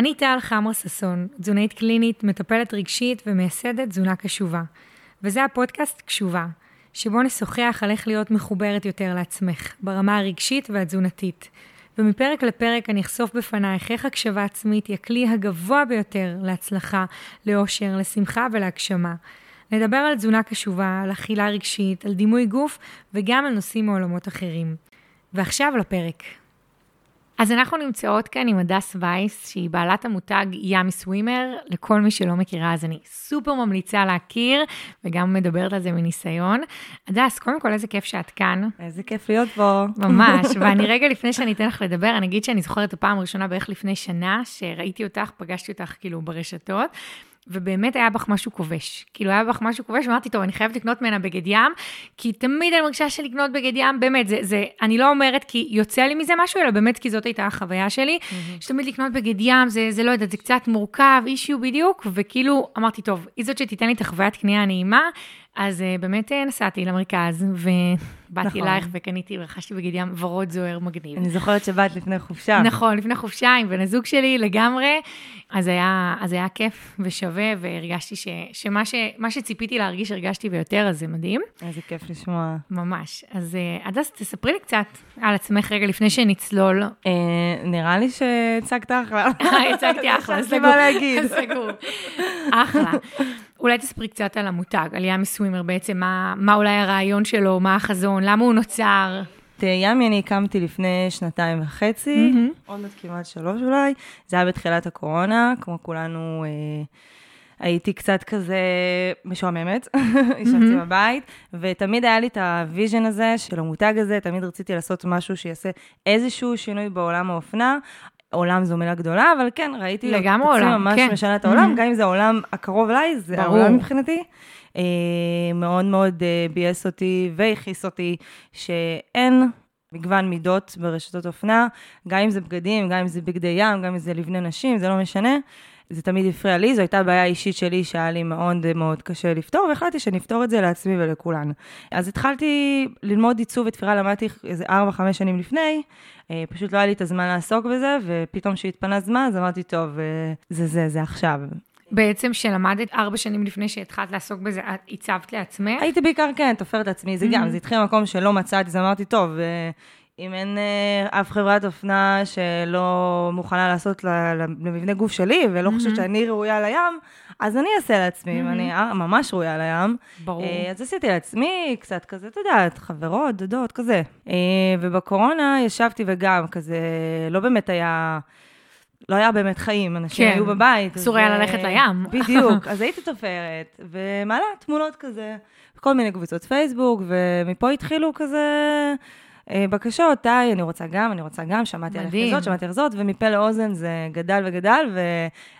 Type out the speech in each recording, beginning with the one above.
אני טל חמרה ששון, תזונאית קלינית, מטפלת רגשית ומייסדת תזונה קשובה. וזה הפודקאסט קשובה, שבו נשוחח על איך להיות מחוברת יותר לעצמך, ברמה הרגשית והתזונתית. ומפרק לפרק אני אחשוף בפנייך איך הקשבה עצמית היא הכלי הגבוה ביותר להצלחה, לאושר, לשמחה ולהגשמה. נדבר על תזונה קשובה, על אכילה רגשית, על דימוי גוף וגם על נושאים מעולמות אחרים. ועכשיו לפרק. אז אנחנו נמצאות כאן עם הדס וייס, שהיא בעלת המותג ימי Swimwear. לכל מי שלא מכירה, אז אני סופר ממליצה להכיר, וגם מדברת על זה מניסיון. הדס, קודם כל, איזה כיף שאת כאן. איזה כיף להיות פה. ממש, ואני רגע לפני שאני אתן לך לדבר, אני אגיד שאני זוכרת את הפעם הראשונה בערך לפני שנה, שראיתי אותך, פגשתי אותך כאילו ברשתות. ובאמת היה בך משהו כובש. כאילו היה בך משהו כובש, ואמרתי, טוב, אני חייבת לקנות ממנה בגד ים, כי תמיד אני מרגישה שלקנות בגד ים, באמת, זה, זה, אני לא אומרת כי יוצא לי מזה משהו, אלא באמת כי זאת הייתה החוויה שלי, mm-hmm. שתמיד לקנות בגד ים, זה, זה לא יודעת, זה קצת מורכב, אישיו בדיוק, וכאילו, אמרתי, טוב, היא זאת שתיתן לי את החוויית קנייה הנעימה, אז uh, באמת uh, נסעתי למרכז, ובאתי נכון. אלייך וקניתי, ורכשתי בגד ים ורוד זוהר מגניב. אני זוכרת שבאת לפני חופשה. נכון, לפני חופשה עם בן הזוג שלי לגמרי. אז היה, אז היה כיף ושווה, והרגשתי ש, שמה ש, שציפיתי להרגיש, הרגשתי ויותר, אז זה מדהים. איזה כיף לשמוע. ממש. אז uh, הדס, תספרי לי קצת על עצמך רגע לפני שנצלול. Uh, נראה לי שהצגת אחלה. הצגתי אחלה, סגור. סגור. אחלה. אולי תספרי קצת על המותג, על ימי סווימר בעצם, מה, מה אולי הרעיון שלו, מה החזון, למה הוא נוצר? את ימי אני הקמתי לפני שנתיים וחצי, mm-hmm. עוד מעט כמעט שלוש אולי. זה היה בתחילת הקורונה, כמו כולנו, אה, הייתי קצת כזה משועממת, ישבתי mm-hmm. בבית, ותמיד היה לי את ה vision הזה של המותג הזה, תמיד רציתי לעשות משהו שיעשה איזשהו שינוי בעולם האופנה. עולם זו מילה גדולה, אבל כן, ראיתי לגמרי עולם, ממש כן. משנה את העולם, mm-hmm. גם אם זה העולם הקרוב אליי, זה ברור. העולם מבחינתי. אה, מאוד מאוד אה, ביאס אותי והכעיס אותי שאין מגוון מידות ברשתות אופנה, גם אם זה בגדים, גם אם זה בגדי ים, גם אם זה לבני נשים, זה לא משנה. זה תמיד הפריע לי, זו הייתה בעיה אישית שלי שהיה לי מאוד מאוד קשה לפתור, והחלטתי שנפתור את זה לעצמי ולכולן. אז התחלתי ללמוד עיצוב ותפירה, למדתי איזה 4-5 שנים לפני, אה, פשוט לא היה לי את הזמן לעסוק בזה, ופתאום כשהתפנה זמן, אז אמרתי, טוב, אה, זה זה, זה עכשיו. בעצם שלמדת ארבע שנים לפני שהתחלת לעסוק בזה, את הצבת לעצמך? הייתי בעיקר, כן, תופרת לעצמי, זה גם, זה התחיל במקום שלא מצאתי, אז אמרתי, טוב, אה, אם אין אף חברת אופנה שלא מוכנה לעשות למבנה גוף שלי, ולא חושבת שאני ראויה לים, אז אני אעשה לעצמי, ואני ממש ראויה לים. ברור. אז עשיתי לעצמי קצת כזה, אתה יודעת, חברות, דודות, כזה. ובקורונה ישבתי וגם כזה, לא באמת היה... לא היה באמת חיים, אנשים כן. היו בבית. אסור היה ללכת לים. בדיוק, אז הייתי תופרת, ומעלה תמונות כזה, כל מיני קבוצות פייסבוק, ומפה התחילו כזה אה, בקשות, היי, אני רוצה גם, אני רוצה גם, שמעתי עליך כזאת, שמעתי עליך זאת, ומפה לאוזן זה גדל וגדל,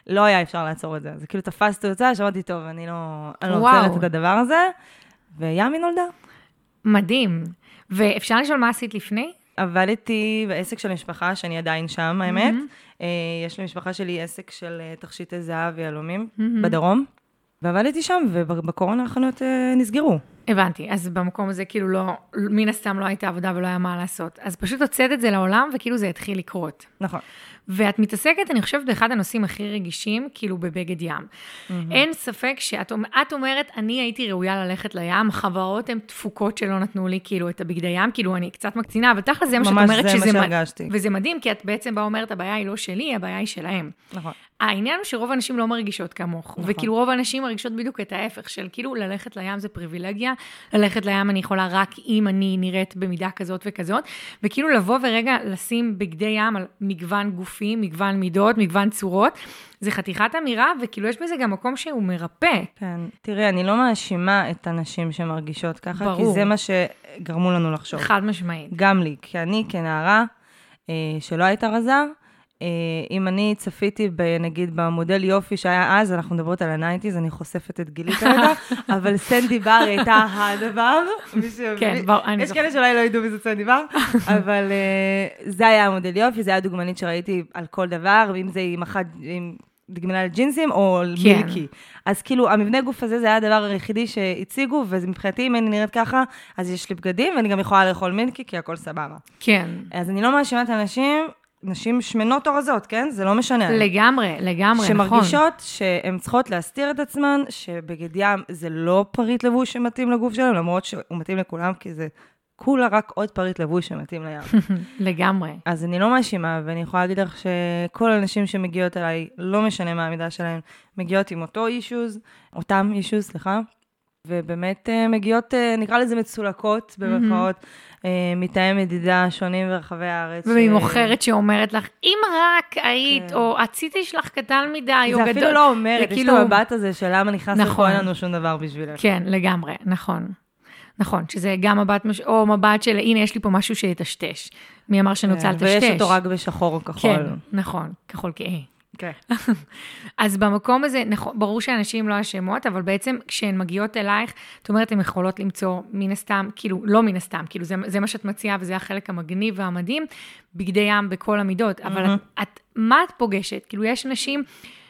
ולא היה אפשר לעצור את זה. זה כאילו תפסתי אותה, שמעתי, טוב, אני לא, אני לא עוצרת את הדבר הזה, וימי נולדה. מדהים. ואפשר לשאול מה עשית לפני? עבדתי בעסק של משפחה, שאני עדיין שם, האמת. Mm-hmm. יש למשפחה שלי עסק של אה, תכשיטי זהב ויהלומים mm-hmm. בדרום, ועבדתי שם, ובקורונה החנויות נסגרו. הבנתי, אז במקום הזה כאילו לא, מן הסתם לא הייתה עבודה ולא היה מה לעשות. אז פשוט הוצאת את זה לעולם וכאילו זה התחיל לקרות. נכון. ואת מתעסקת, אני חושבת, באחד הנושאים הכי רגישים, כאילו בבגד ים. Mm-hmm. אין ספק שאת את אומרת, אני הייתי ראויה ללכת לים, החברות הן תפוקות שלא נתנו לי כאילו את הבגדי ים, כאילו אני קצת מקצינה, אבל תכל'ס זה מה שאת אומרת שזה... ממש זה מה שהרגשתי. וזה מדהים, כי את בעצם באה אומרת, הבעיה היא לא שלי, הבעיה היא שלהם. נכון. העניין הוא שרוב האנשים לא מרגישות כמוך, נכון. וכאילו רוב האנשים מרגישות בדיוק את ההפך של כאילו ללכת לים זה פריבילגיה, ללכת לים אני יכולה רק אם אני נראית במידה כזאת וכזאת, וכאילו לבוא ורגע לשים בגדי ים על מגוון גופים, מגוון מידות, מגוון צורות, זה חתיכת אמירה, וכאילו יש בזה גם מקום שהוא מרפא. כן, תראי, אני לא מאשימה את הנשים שמרגישות ככה, ברור. כי זה מה שגרמו לנו לחשוב. חד משמעית. גם לי, כי אני כנערה אה, שלא הייתה רזה, אם אני צפיתי, נגיד, במודל יופי שהיה אז, אנחנו מדברות על ה nineties, אני חושפת את גילי כרגע, אבל סנדי בר הייתה הדבר. כן, ברור, אני. יש כאלה שאולי לא ידעו מי זה סנדי בר, אבל אה, זה היה המודל יופי, זה היה דוגמנית שראיתי על כל דבר, ואם זה עם אחת, עם דגמנה לג'ינסים או כן. מילקי. אז כאילו, המבנה גוף הזה, זה היה הדבר היחידי שהציגו, ומבחינתי, אם אני נראית ככה, אז יש לי בגדים, ואני גם יכולה לאכול מילקי, כי הכל סבבה. כן. אז אני לא מאשימה את האנשים, נשים שמנות או רזות, כן? זה לא משנה. לגמרי, לגמרי, שמרגישות נכון. שמרגישות שהן צריכות להסתיר את עצמן, שבגד ים זה לא פריט לבוש שמתאים לגוף שלהם, למרות שהוא מתאים לכולם, כי זה כולה רק עוד פריט לבוש שמתאים לים. לגמרי. אז אני לא מאשימה, ואני יכולה להגיד לך שכל הנשים שמגיעות אליי, לא משנה מה העמידה שלהן, מגיעות עם אותו אישוז, אותם אישוז, סליחה, ובאמת אה, מגיעות, אה, נקרא לזה מצולקות, במרכאות, מתאי מדידה שונים ברחבי הארץ. וממוכרת שאומרת לך, אם רק היית, כן. או הציצי שלך קטן מדי, או זה גדול. אפילו לא אומרת, יש את המבט הזה של למה נכנס לפה, נכון. אין לנו שום דבר בשבילך. כן, לגמרי, נכון. נכון, שזה גם מבט, מש... או מבט של, הנה, יש לי פה משהו שיטשטש. מי אמר שאני רוצה כן, לטשטש? ויש אותו רק בשחור או כחול. כן, נכון, כחול כהה. כן. אז במקום הזה, נכון, ברור שאנשים לא אשמות, אבל בעצם כשהן מגיעות אלייך, זאת אומרת, הן יכולות למצוא מן הסתם, כאילו, לא מן הסתם, כאילו, זה, זה מה שאת מציעה וזה החלק המגניב והמדהים, בגדי ים בכל המידות, אבל את, את, מה את פוגשת? כאילו, יש נשים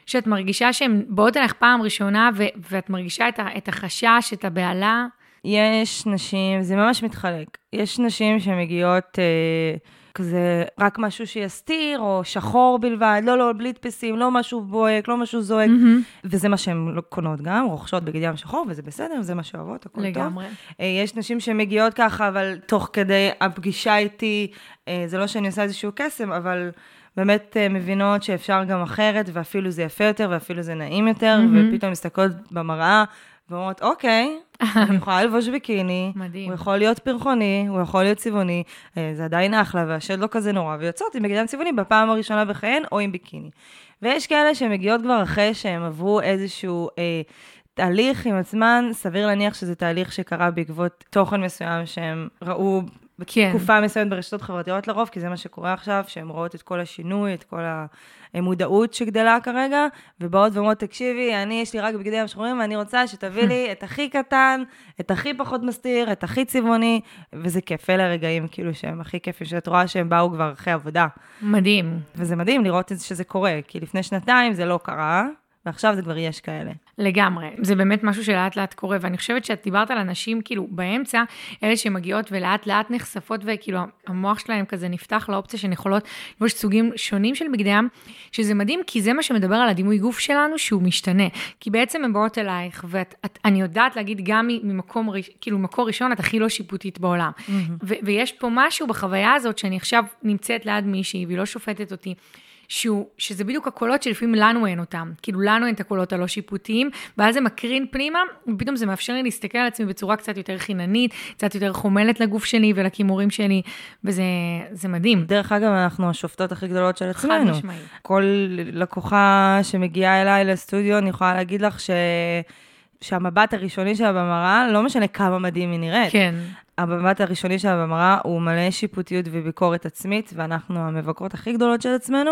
שאת מרגישה שהן באות אלייך פעם ראשונה, ו, ואת מרגישה את, ה, את החשש, את הבהלה. יש נשים, זה ממש מתחלק. יש נשים שמגיעות אה, כזה רק משהו שיסתיר, או שחור בלבד, לא, לא, בלי הדפסים, לא משהו בוהק, לא משהו זועק, וזה מה שהן לא קונות גם, רוכשות בגד ים שחור, וזה בסדר, זה מה שאוהבות, הכל טוב. לגמרי. אה, יש נשים שמגיעות ככה, אבל תוך כדי הפגישה איתי, אה, זה לא שאני עושה איזשהו קסם, אבל באמת אה, מבינות שאפשר גם אחרת, ואפילו זה יפה יותר, ואפילו זה נעים יותר, ופתאום מסתכלות במראה, ואומרות, אוקיי, אני יכולה ללבוש ביקיני, מדהים. הוא יכול להיות פרחוני, הוא יכול להיות צבעוני, אה, זה עדיין אחלה, והשד לא כזה נורא, ויוצאות עם בגד ים צבעוני בפעם הראשונה בחייהן, או עם ביקיני. ויש כאלה שמגיעות כבר אחרי שהם עברו איזשהו אה, תהליך עם עצמן, סביר להניח שזה תהליך שקרה בעקבות תוכן מסוים שהם ראו כן. בתקופה מסוימת ברשתות חברתיות לרוב, כי זה מה שקורה עכשיו, שהן רואות את כל השינוי, את כל המודעות שגדלה כרגע, ובאות ואומרות, תקשיבי, אני, יש לי רק בגדי ים שחורים, ואני רוצה שתביא לי את הכי קטן, את הכי פחות מסתיר, את הכי צבעוני, וזה כיף, אלה הרגעים כאילו שהם הכי כיפים, שאת רואה שהם באו כבר אחרי עבודה. מדהים. וזה מדהים לראות שזה קורה, כי לפני שנתיים זה לא קרה, ועכשיו זה כבר יש כאלה. לגמרי. זה באמת משהו שלאט לאט קורה, ואני חושבת שאת דיברת על אנשים כאילו באמצע, אלה שמגיעות ולאט לאט נחשפות, וכאילו המוח שלהם כזה נפתח לאופציה שהן יכולות ללבוש סוגים שונים של בגדי ים, שזה מדהים, כי זה מה שמדבר על הדימוי גוף שלנו, שהוא משתנה. כי בעצם הן באות אלייך, ואני יודעת להגיד גם ממקום, כאילו מקור ראשון, את הכי לא שיפוטית בעולם. ו- ויש פה משהו בחוויה הזאת, שאני עכשיו נמצאת ליד מישהי, והיא לא שופטת אותי. שהוא, שזה בדיוק הקולות שלפעמים לנו אין אותם. כאילו, לנו אין את הקולות הלא שיפוטיים, ואז זה מקרין פנימה, ופתאום זה מאפשר לי להסתכל על עצמי בצורה קצת יותר חיננית, קצת יותר חומלת לגוף שלי ולכימורים שלי, וזה זה מדהים. דרך אגב, אנחנו השופטות הכי גדולות של עצמנו. משמעית. כל לקוחה שמגיעה אליי לסטודיו, אני יכולה להגיד לך ש... שהמבט הראשוני שלה במראה, לא משנה כמה מדהים היא נראית. כן, המבט הראשוני שלה במראה הוא מלא שיפוטיות וביקורת עצמית, ואנחנו המבקרות הכי גדולות של עצמנו.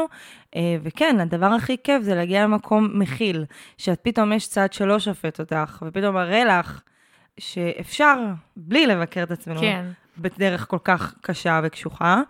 אה, וכן, הדבר הכי כיף זה להגיע למקום מכיל, שאת פתאום יש צד שלא שופט אותך, ופתאום מראה לך שאפשר בלי לבקר את עצמנו. כן. בדרך כל כך קשה וקשוחה,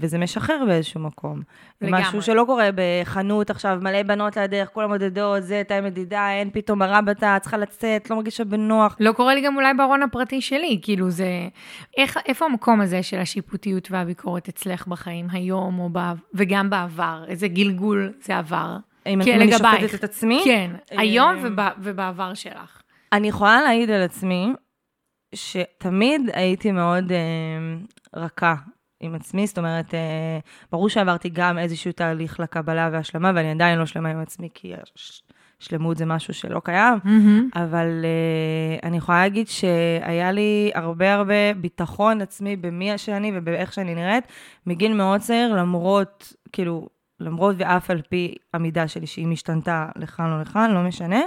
וזה משחרר באיזשהו מקום. לגמרי. משהו שלא קורה בחנות עכשיו, מלא בנות לידך, כולם מודדות, זה, תאי מדידה, אין פתאום בתא, צריכה לצאת, לא מרגישה בנוח. לא קורה לי גם אולי בארון הפרטי שלי, כאילו זה... איך, איפה המקום הזה של השיפוטיות והביקורת אצלך בחיים, היום או בעבר, וגם בעבר? איזה גלגול זה עבר? אם כן, אני. שופטת את עצמי? כן, היום אה, ובע, ובעבר שלך. אני יכולה להעיד על עצמי שתמיד הייתי מאוד אה, רכה עם עצמי, זאת אומרת, אה, ברור שעברתי גם איזשהו תהליך לקבלה והשלמה, ואני עדיין לא שלמה עם עצמי, כי הש- שלמות זה משהו שלא קיים, אבל אה, אני יכולה להגיד שהיה לי הרבה הרבה ביטחון עצמי במי שאני ובאיך שאני נראית, מגיל מאוד צעיר, למרות, כאילו, למרות ואף על פי המידה שלי, שהיא משתנתה לכאן או לכאן, לא משנה.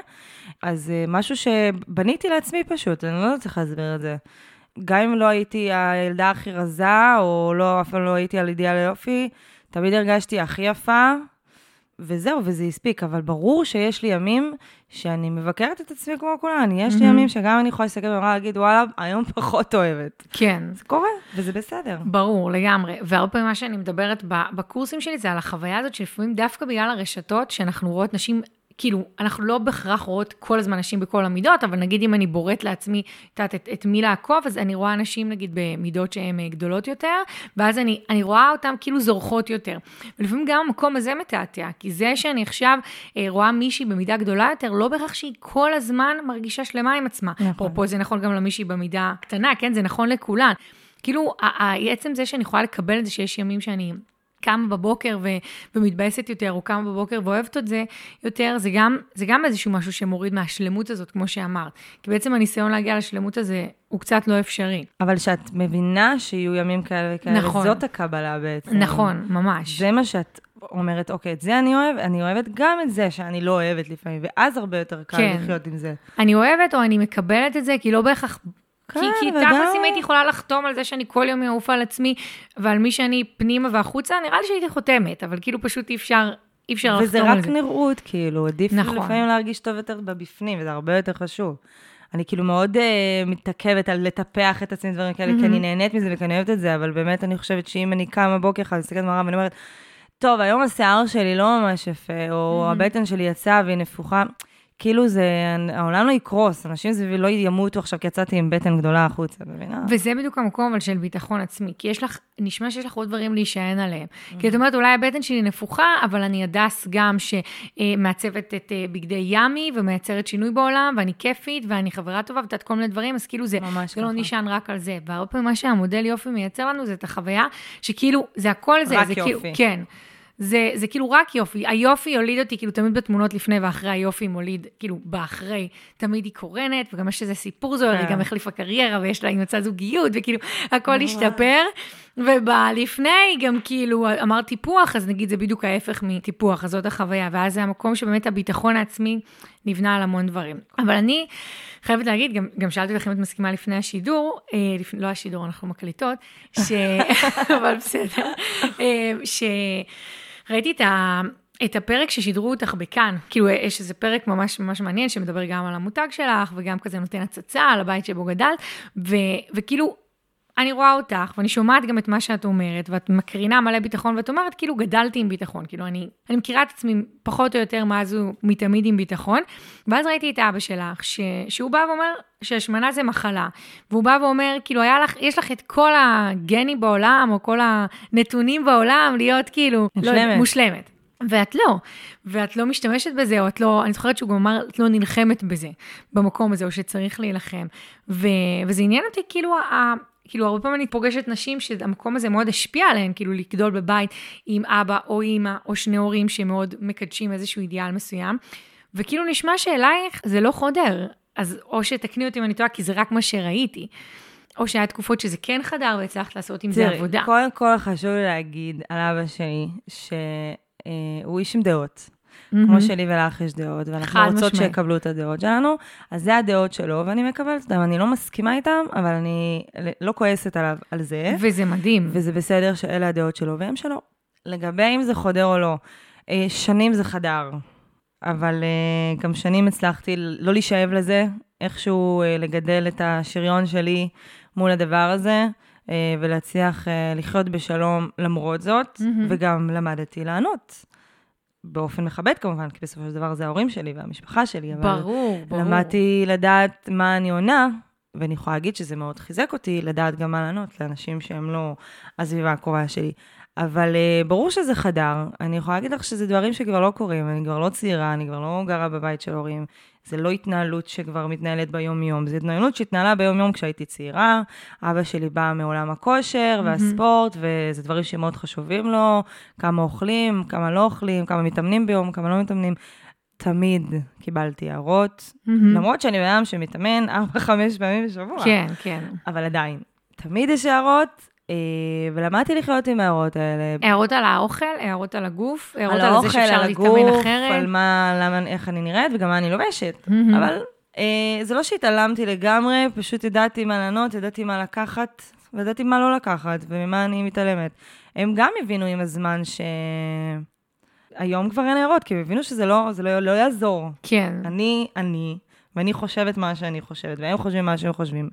אז אה, משהו שבניתי לעצמי פשוט, אני לא איך להסביר את זה. גם אם לא הייתי הילדה הכי רזה, או לא, אף פעם לא הייתי על אידיאל היופי, תמיד הרגשתי הכי יפה, וזהו, וזה הספיק. אבל ברור שיש לי ימים שאני מבקרת את עצמי כמו כולן. יש לי. ימים שגם אני יכולה להסתכל במראה ולהגיד, וואלה, היום פחות אוהבת. כן. זה קורה, וזה בסדר. ברור, לגמרי. והרבה פעמים מה שאני מדברת בקורסים שלי זה על החוויה הזאת שלפעמים דווקא בגלל הרשתות, שאנחנו רואות נשים כאילו, אנחנו לא בהכרח רואות כל הזמן נשים בכל המידות, אבל נגיד אם אני בוראת לעצמי, את יודעת, את, את מי לעקוב, אז אני רואה נשים נגיד במידות שהן אה, גדולות יותר, ואז אני, אני רואה אותן כאילו זורחות יותר. ולפעמים גם המקום הזה מתעתע, כי זה שאני עכשיו אה, רואה מישהי במידה גדולה יותר, לא בהכרח שהיא כל הזמן מרגישה שלמה עם עצמה. נכון. אפרופו, זה נכון גם למישהי במידה קטנה, כן? זה נכון לכולן. כאילו, עצם זה שאני יכולה לקבל את זה שיש ימים שאני קמה בבוקר ו, ומתבאסת יותר, או קמה בבוקר ואוהבת את זה יותר, זה גם, זה גם איזשהו משהו שמוריד מהשלמות הזאת, כמו שאמרת. כי בעצם הניסיון להגיע לשלמות הזה הוא קצת לא אפשרי. אבל שאת מבינה שיהיו ימים כאלה וכאלה, נכון. זאת הקבלה בעצם. נכון, ממש. זה מה שאת אומרת, אוקיי, את זה אני אוהבת, אני אוהבת גם את זה שאני לא אוהבת לפעמים, ואז הרבה יותר קל כן. לחיות עם זה. אני אוהבת או אני מקבלת את זה, כי לא בהכרח כי, כי תכלס אם הייתי יכולה לחתום על זה שאני כל יום אעוף על עצמי ועל מי שאני פנימה והחוצה, נראה לי שהייתי חותמת, אבל כאילו פשוט אי אפשר, אי אפשר לחתום על זה. וזה רק נראות, כאילו, עדיף נכון. לפעמים להרגיש טוב יותר בבפנים, וזה הרבה יותר חשוב. אני כאילו מאוד uh, מתעכבת על לטפח את עצמי דברים כאלה, mm-hmm. כי אני נהנית מזה וכי אני אוהבת את זה, אבל באמת אני חושבת שאם אני קמה בוקר אחד, מסתכלת במראה ואני אומרת, טוב, היום השיער שלי לא ממש יפה, או mm-hmm. הבטן שלי יצאה והיא נפוחה. כאילו זה, העולם לא יקרוס, אנשים סביבי לא ימותו עכשיו כי יצאתי עם בטן גדולה החוצה, מבינה? וזה בדיוק המקום אבל של ביטחון עצמי, כי יש לך, נשמע שיש לך עוד דברים להישען עליהם. Mm-hmm. כי את אומרת, אולי הבטן שלי נפוחה, אבל אני הדס גם שמעצבת את אה, בגדי ימי ומייצרת שינוי בעולם, ואני כיפית, ואני חברה טובה, ואת כל מיני דברים, אז כאילו זה, זה לא נשען רק על זה. והרבה פעמים מה שהמודל יופי מייצר לנו זה את החוויה, שכאילו, זה הכל זה, רק זה כאילו, יופי. כאילו, כן. זה, זה כאילו רק יופי. היופי הוליד אותי, כאילו תמיד בתמונות לפני ואחרי היופי מוליד, כאילו באחרי, תמיד היא קורנת, וגם יש איזה סיפור זוהר, היא כן. גם החליפה קריירה, ויש לה, היא מצאה זוגיות, וכאילו, הכל השתפר. ובלפני גם כאילו אמרת טיפוח, אז נגיד זה בדיוק ההפך מטיפוח, אז זאת החוויה, ואז זה המקום שבאמת הביטחון העצמי נבנה על המון דברים. אבל אני חייבת להגיד, גם, גם שאלתי אותך אם את מסכימה לפני השידור, אה, לפ... לא השידור, אנחנו מקליטות, ש... אבל בסדר, אה, ש... ראיתי את ה... את הפרק ששידרו אותך בכאן, כאילו יש איזה פרק ממש ממש מעניין שמדבר גם על המותג שלך וגם כזה נותן הצצה על הבית שבו גדלת, ו, וכאילו אני רואה אותך ואני שומעת גם את מה שאת אומרת ואת מקרינה מלא ביטחון ואת אומרת כאילו גדלתי עם ביטחון, כאילו אני, אני מכירה את עצמי פחות או יותר מאז הוא מתמיד עם ביטחון, ואז ראיתי את אבא שלך ש, שהוא בא ואומר שהשמנה זה מחלה, והוא בא ואומר כאילו לך, יש לך את כל הגנים בעולם או כל הנתונים בעולם להיות כאילו מושלמת. לא, מושלמת. ואת לא, ואת לא משתמשת בזה, או את לא, אני זוכרת שהוא גם אמר, את לא נלחמת בזה, במקום הזה, או שצריך להילחם. ו, וזה עניין אותי, כאילו, כאילו, הרבה פעמים אני פוגשת נשים שהמקום הזה מאוד השפיע עליהן, כאילו, לגדול בבית עם אבא או אימא, או שני הורים שמאוד מקדשים איזשהו אידיאל מסוים, וכאילו נשמע שאלייך זה לא חודר, אז או שתקני אותי אם אני טועה, כי זה רק מה שראיתי. או שהיה תקופות שזה כן חדר והצלחת לעשות עם זה עבודה. קודם כל חשוב לי להגיד על אבא שלי, ש... אה, הוא איש עם דעות. Mm-hmm. כמו שלי ולך יש דעות, ואנחנו רוצות משמע. שיקבלו את הדעות שלנו, אז זה הדעות שלו, ואני מקבלת אותן. אני לא מסכימה איתן, אבל אני לא כועסת עליו על זה. וזה מדהים. וזה בסדר שאלה הדעות שלו, והן שלו. לגבי אם זה חודר או לא, אה, שנים זה חדר, אבל אה, גם שנים הצלחתי לא להישאב לזה, איכשהו לגדל את השריון שלי מול הדבר הזה. אה, ולהצליח אה, לחיות בשלום למרות זאת, mm-hmm. וגם למדתי לענות. באופן מכבד כמובן, כי בסופו של דבר זה ההורים שלי והמשפחה שלי, אבל... ברור, ברור. למדתי לדעת מה אני עונה, ואני יכולה להגיד שזה מאוד חיזק אותי, לדעת גם מה לענות לאנשים שהם לא הסביבה הקרובה שלי. אבל uh, ברור שזה חדר. אני יכולה להגיד לך שזה דברים שכבר לא קורים, אני כבר לא צעירה, אני כבר לא גרה בבית של הורים. זה לא התנהלות שכבר מתנהלת ביום-יום, זו התנהלות שהתנהלה ביום-יום כשהייתי צעירה. אבא שלי בא מעולם הכושר והספורט. וזה דברים שמאוד חשובים לו, כמה אוכלים, כמה לא אוכלים, כמה מתאמנים ביום, כמה לא מתאמנים. תמיד קיבלתי הערות, mm-hmm. למרות שאני בן אדם שמתאמן 4-5 פעמים בשבוע. כן, כן. אבל עדיין, תמיד יש הערות, ולמדתי לחיות עם ההערות האלה. הערות על האוכל, הערות על הגוף, הערות על, על זה שאפשר להתאמן אחרת. על מה, למה, איך אני נראית וגם מה אני לובשת. Mm-hmm. אבל אה, זה לא שהתעלמתי לגמרי, פשוט ידעתי מה לענות, ידעתי מה לקחת, וידעתי מה לא לקחת, וממה אני מתעלמת. הם גם הבינו עם הזמן ש... היום כבר אין הערות, כי הם הבינו שזה לא, זה לא, לא יעזור. כן. אני, אני, ואני חושבת מה שאני חושבת, והם חושבים מה שהם חושבים.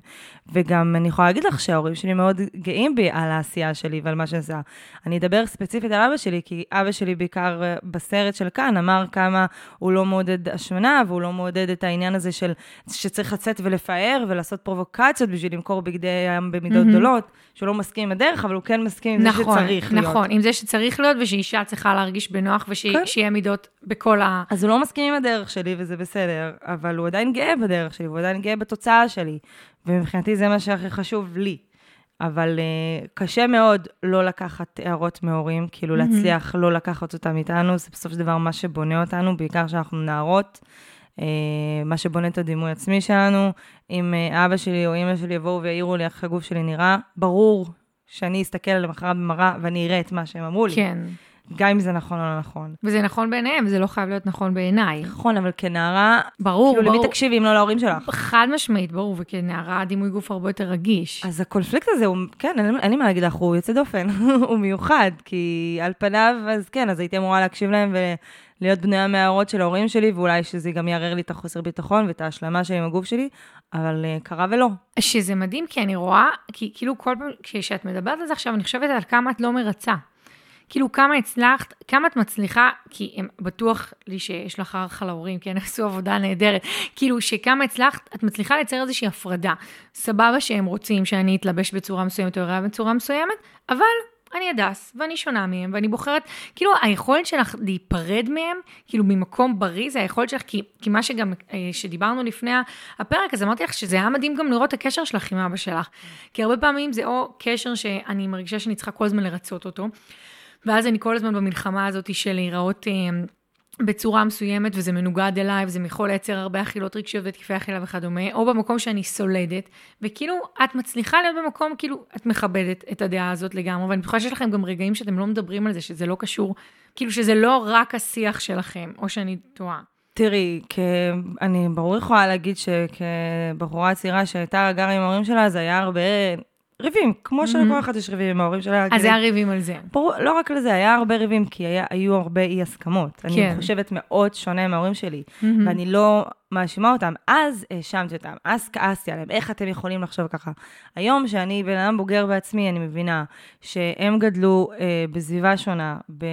וגם אני יכולה להגיד לך שההורים שלי מאוד גאים בי על העשייה שלי ועל מה שאני עושה. אני אדבר ספציפית על אבא שלי, כי אבא שלי בעיקר אה, בסרט של כאן אמר כמה הוא לא מעודד השמנה, והוא לא מעודד את העניין הזה של שצריך לצאת ולפאר ולעשות פרובוקציות בשביל למכור בגדי ים במידות mm-hmm. גדולות, שהוא לא מסכים עם הדרך, אבל הוא כן מסכים עם נכון, זה שצריך נכון, להיות. נכון, עם זה שצריך להיות, ושאישה צריכה להרגיש בנוח, ושיהיה כן. מידות בכל ה... אז הוא לא מסכים עם הדרך שלי, וזה בסדר, אבל הוא עדיין גאה בדרך שלי, והוא עדיין גאה בתוצאה שלי, ומבחינתי זה מה שהכי חשוב לי. אבל uh, קשה מאוד לא לקחת הערות מהורים, כאילו mm-hmm. להצליח לא לקחת אותם איתנו, זה בסופו של דבר מה שבונה אותנו, בעיקר כשאנחנו נערות. Uh, מה שבונה את הדימוי עצמי שלנו. אם uh, אבא שלי או אימא שלי יבואו ויעירו לי איך הגוף שלי נראה, ברור שאני אסתכל על המחרה במראה ואני אראה את מה שהם אמרו לי. כן. גם אם זה נכון או לא נכון. וזה נכון בעיניהם, זה לא חייב להיות נכון בעיניי. נכון, אבל כנערה, ברור, כאילו ברור. למי תקשיבי אם לא להורים שלך? חד משמעית, ברור, וכנערה דימוי גוף הרבה יותר רגיש. אז הקונפליקט הזה, הוא, כן, אין, אין לי מה להגיד לך, הוא יוצא דופן, הוא מיוחד, כי על פניו, אז כן, אז הייתי אמורה להקשיב להם ולהיות בני המערות של ההורים שלי, ואולי שזה גם יערער לי את החוסר ביטחון ואת ההשלמה שלי עם הגוף שלי, אבל uh, קרה ולא. שזה מדהים, כי אני רואה, כי כאילו כל פעם, כשאת מדברת על זה עכשיו, אני חושבת על כמה את לא מרצה. כאילו, כמה הצלחת, כמה את מצליחה, כי הם בטוח לי שיש לך ערך על ההורים, כן, עשו עבודה נהדרת, כאילו, שכמה הצלחת, את מצליחה לייצר איזושהי הפרדה. סבבה שהם רוצים שאני אתלבש בצורה מסוימת או אראה בצורה מסוימת, אבל אני הדס, ואני שונה מהם, ואני בוחרת, כאילו, היכולת שלך להיפרד מהם, כאילו, ממקום בריא, זה היכולת שלך, כי, כי מה שגם, אה, שדיברנו לפני הפרק, אז אמרתי לך שזה היה מדהים גם לראות את הקשר שלך עם אבא שלך. כי הרבה פעמים זה או קשר שאני מרגישה שאני צריכה כל הזמן לרצות אותו, ואז אני כל הזמן במלחמה הזאת של להיראות אה, בצורה מסוימת, וזה מנוגד אליי, וזה יכול לייצר הרבה אכילות רגשיות ותקפי אכילה וכדומה, או במקום שאני סולדת, וכאילו, את מצליחה להיות במקום, כאילו, את מכבדת את הדעה הזאת לגמרי, ואני בטוחה שיש לכם גם רגעים שאתם לא מדברים על זה, שזה לא קשור, כאילו שזה לא רק השיח שלכם, או שאני טועה. תראי. אני ברור יכולה להגיד שכבחורה צעירה שהייתה גרה עם ההורים שלה, זה היה הרבה ריבים, כמו mm-hmm. שלכל אחד יש ריבים עם ההורים שלה. אז היה ריבים על זה. ברור, לא רק על זה, היה הרבה ריבים, כי היה, היו הרבה אי-הסכמות. כן. אני חושבת מאוד שונה מההורים שלי, mm-hmm. ואני לא מאשימה אותם. אז האשמתי אותם, אז כעסתי עליהם, איך אתם יכולים לחשוב ככה? היום, שאני בן אדם בוגר בעצמי, אני מבינה שהם גדלו אה, בסביבה שונה, ב...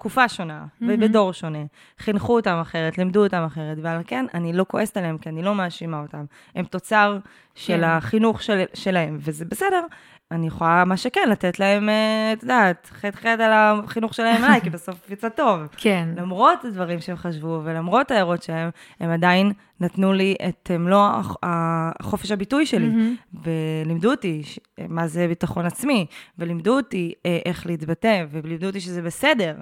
תקופה שונה mm-hmm. ובדור שונה. חינכו אותם אחרת, לימדו אותם אחרת, ועל כן אני לא כועסת עליהם, כי אני לא מאשימה אותם. הם תוצר של כן. החינוך של, שלהם, וזה בסדר. אני יכולה, מה שכן, לתת להם, אה, את יודעת, חטא חטא על החינוך שלהם עליי, כי בסוף יצא טוב. כן. למרות הדברים שהם חשבו, ולמרות ההערות שלהם, הם עדיין נתנו לי את מלוא החופש הביטוי שלי, mm-hmm. ולימדו אותי מה זה ביטחון עצמי, ולימדו אותי אה, איך להתבטא, ולימדו אותי שזה בסדר.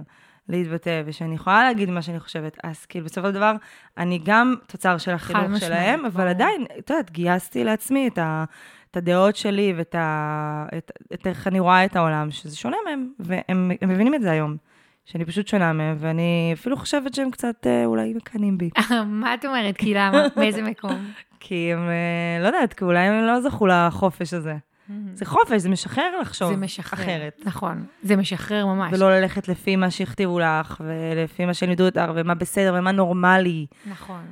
להתבטא, ושאני יכולה להגיד מה שאני חושבת, אז כאילו בסופו של דבר, אני גם תוצר של החינוך שלהם, אבל. עדיין, את יודעת, גייסתי לעצמי את, ה, את הדעות שלי ואת ה, את, את איך אני רואה את העולם, שזה שונה מהם, והם מבינים את זה היום. שאני פשוט שונה מהם, ואני אפילו חושבת שהם קצת אה, אולי מקנאים בי. מה את אומרת? כי למה? באיזה מקום? כי הם, אה, לא יודעת, כי אולי הם לא זכו לחופש הזה. זה חופש, זה משחרר לחשוב זה משחרר, אחרת. נכון, זה משחרר ממש. ולא ללכת לפי מה שהכתיבו לך, ולפי מה שלימדו אותך, ומה בסדר, ומה נורמלי. נכון.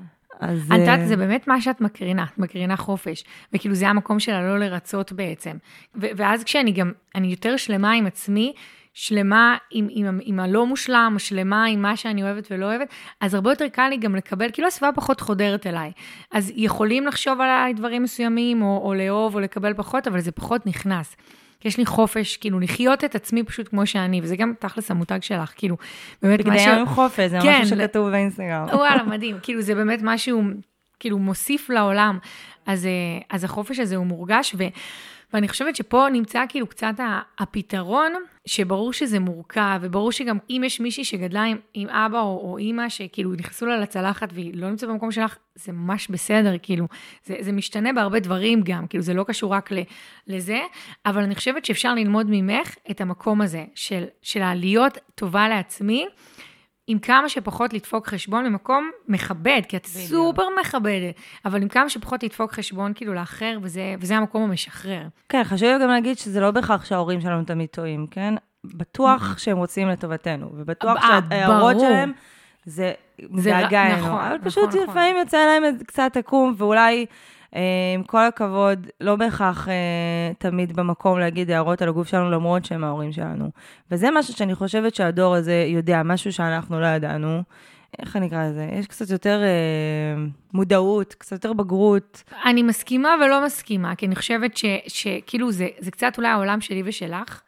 אז... את יודעת, אה, זה באמת מה שאת מקרינה, את מקרינה חופש. וכאילו, זה המקום שלה לא לרצות בעצם. ואז כשאני גם, אני יותר שלמה עם עצמי, שלמה עם, עם, עם הלא מושלם, שלמה עם מה שאני אוהבת ולא אוהבת, אז הרבה יותר קל לי גם לקבל, כאילו הסביבה פחות חודרת אליי. אז יכולים לחשוב עליי דברים מסוימים, או, או לאהוב או לקבל פחות, אבל זה פחות נכנס. יש לי חופש, כאילו, לחיות את עצמי פשוט כמו שאני, וזה גם תכלס המותג שלך, כאילו, באמת משהו... בגלל חופש, זה כן, משהו שכתוב באינסטגרם. וואלה, מדהים, כאילו, זה באמת משהו, כאילו, מוסיף לעולם. אז, אה, אז החופש הזה הוא מורגש, ו... ואני חושבת שפה נמצא כאילו קצת הפתרון, שברור שזה מורכב, וברור שגם אם יש מישהי שגדלה עם, עם אבא או, או אימא, שכאילו נכנסו לה לצלחת והיא לא נמצאת במקום שלך, זה ממש בסדר, כאילו, זה, זה משתנה בהרבה דברים גם, כאילו, זה לא קשור רק לזה, אבל אני חושבת שאפשר ללמוד ממך את המקום הזה של, של להיות טובה לעצמי. עם כמה שפחות לדפוק חשבון ממקום מכבד, כי את בדיוק. סופר מכבדת, אבל עם כמה שפחות לדפוק חשבון כאילו לאחר, וזה, וזה המקום המשחרר. כן, חשוב גם להגיד שזה לא בהכרח שההורים שלנו תמיד טועים, כן? בטוח שהם רוצים לטובתנו, ובטוח שההערות שלהם זה מתגעגע אלינו. נכון, אבל נכון, פשוט נכון. לפעמים יוצא להם קצת עקום, ואולי, אה, עם כל הכבוד, לא בהכרח אה, תמיד במקום להגיד הערות על הגוף שלנו, למרות שהם ההורים שלנו. וזה משהו שאני חושבת שהדור הזה יודע, משהו שאנחנו לא ידענו. איך אני אקרא לזה? יש קצת יותר אה, מודעות, קצת יותר בגרות. אני מסכימה ולא מסכימה, כי אני חושבת שכאילו זה, זה קצת אולי העולם שלי ושלך,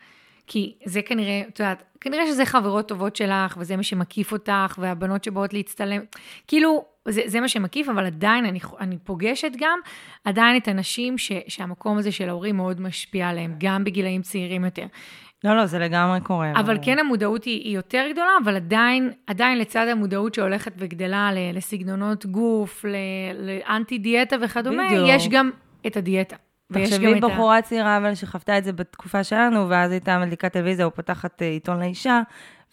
כי זה כנראה, את יודעת, כנראה שזה חברות טובות שלך, וזה מה שמקיף אותך, והבנות שבאות להצטלם, כאילו, זה, זה מה שמקיף, אבל עדיין אני, אני פוגשת גם עדיין את הנשים ש, שהמקום הזה של ההורים מאוד משפיע עליהם, גם בגילאים צעירים יותר. לא, לא, זה לגמרי קורה. אבל ברור. כן המודעות היא, היא יותר גדולה, אבל עדיין, עדיין לצד המודעות שהולכת וגדלה ל- לסגנונות גוף, ל- לאנטי דיאטה וכדומה, בדיוק. יש גם את הדיאטה. תחשבי את ה... בחורה צעירה, אבל שחוותה את זה בתקופה שלנו, ואז הייתה מדליקת טלוויזיה או פותחת אה, עיתון לאישה,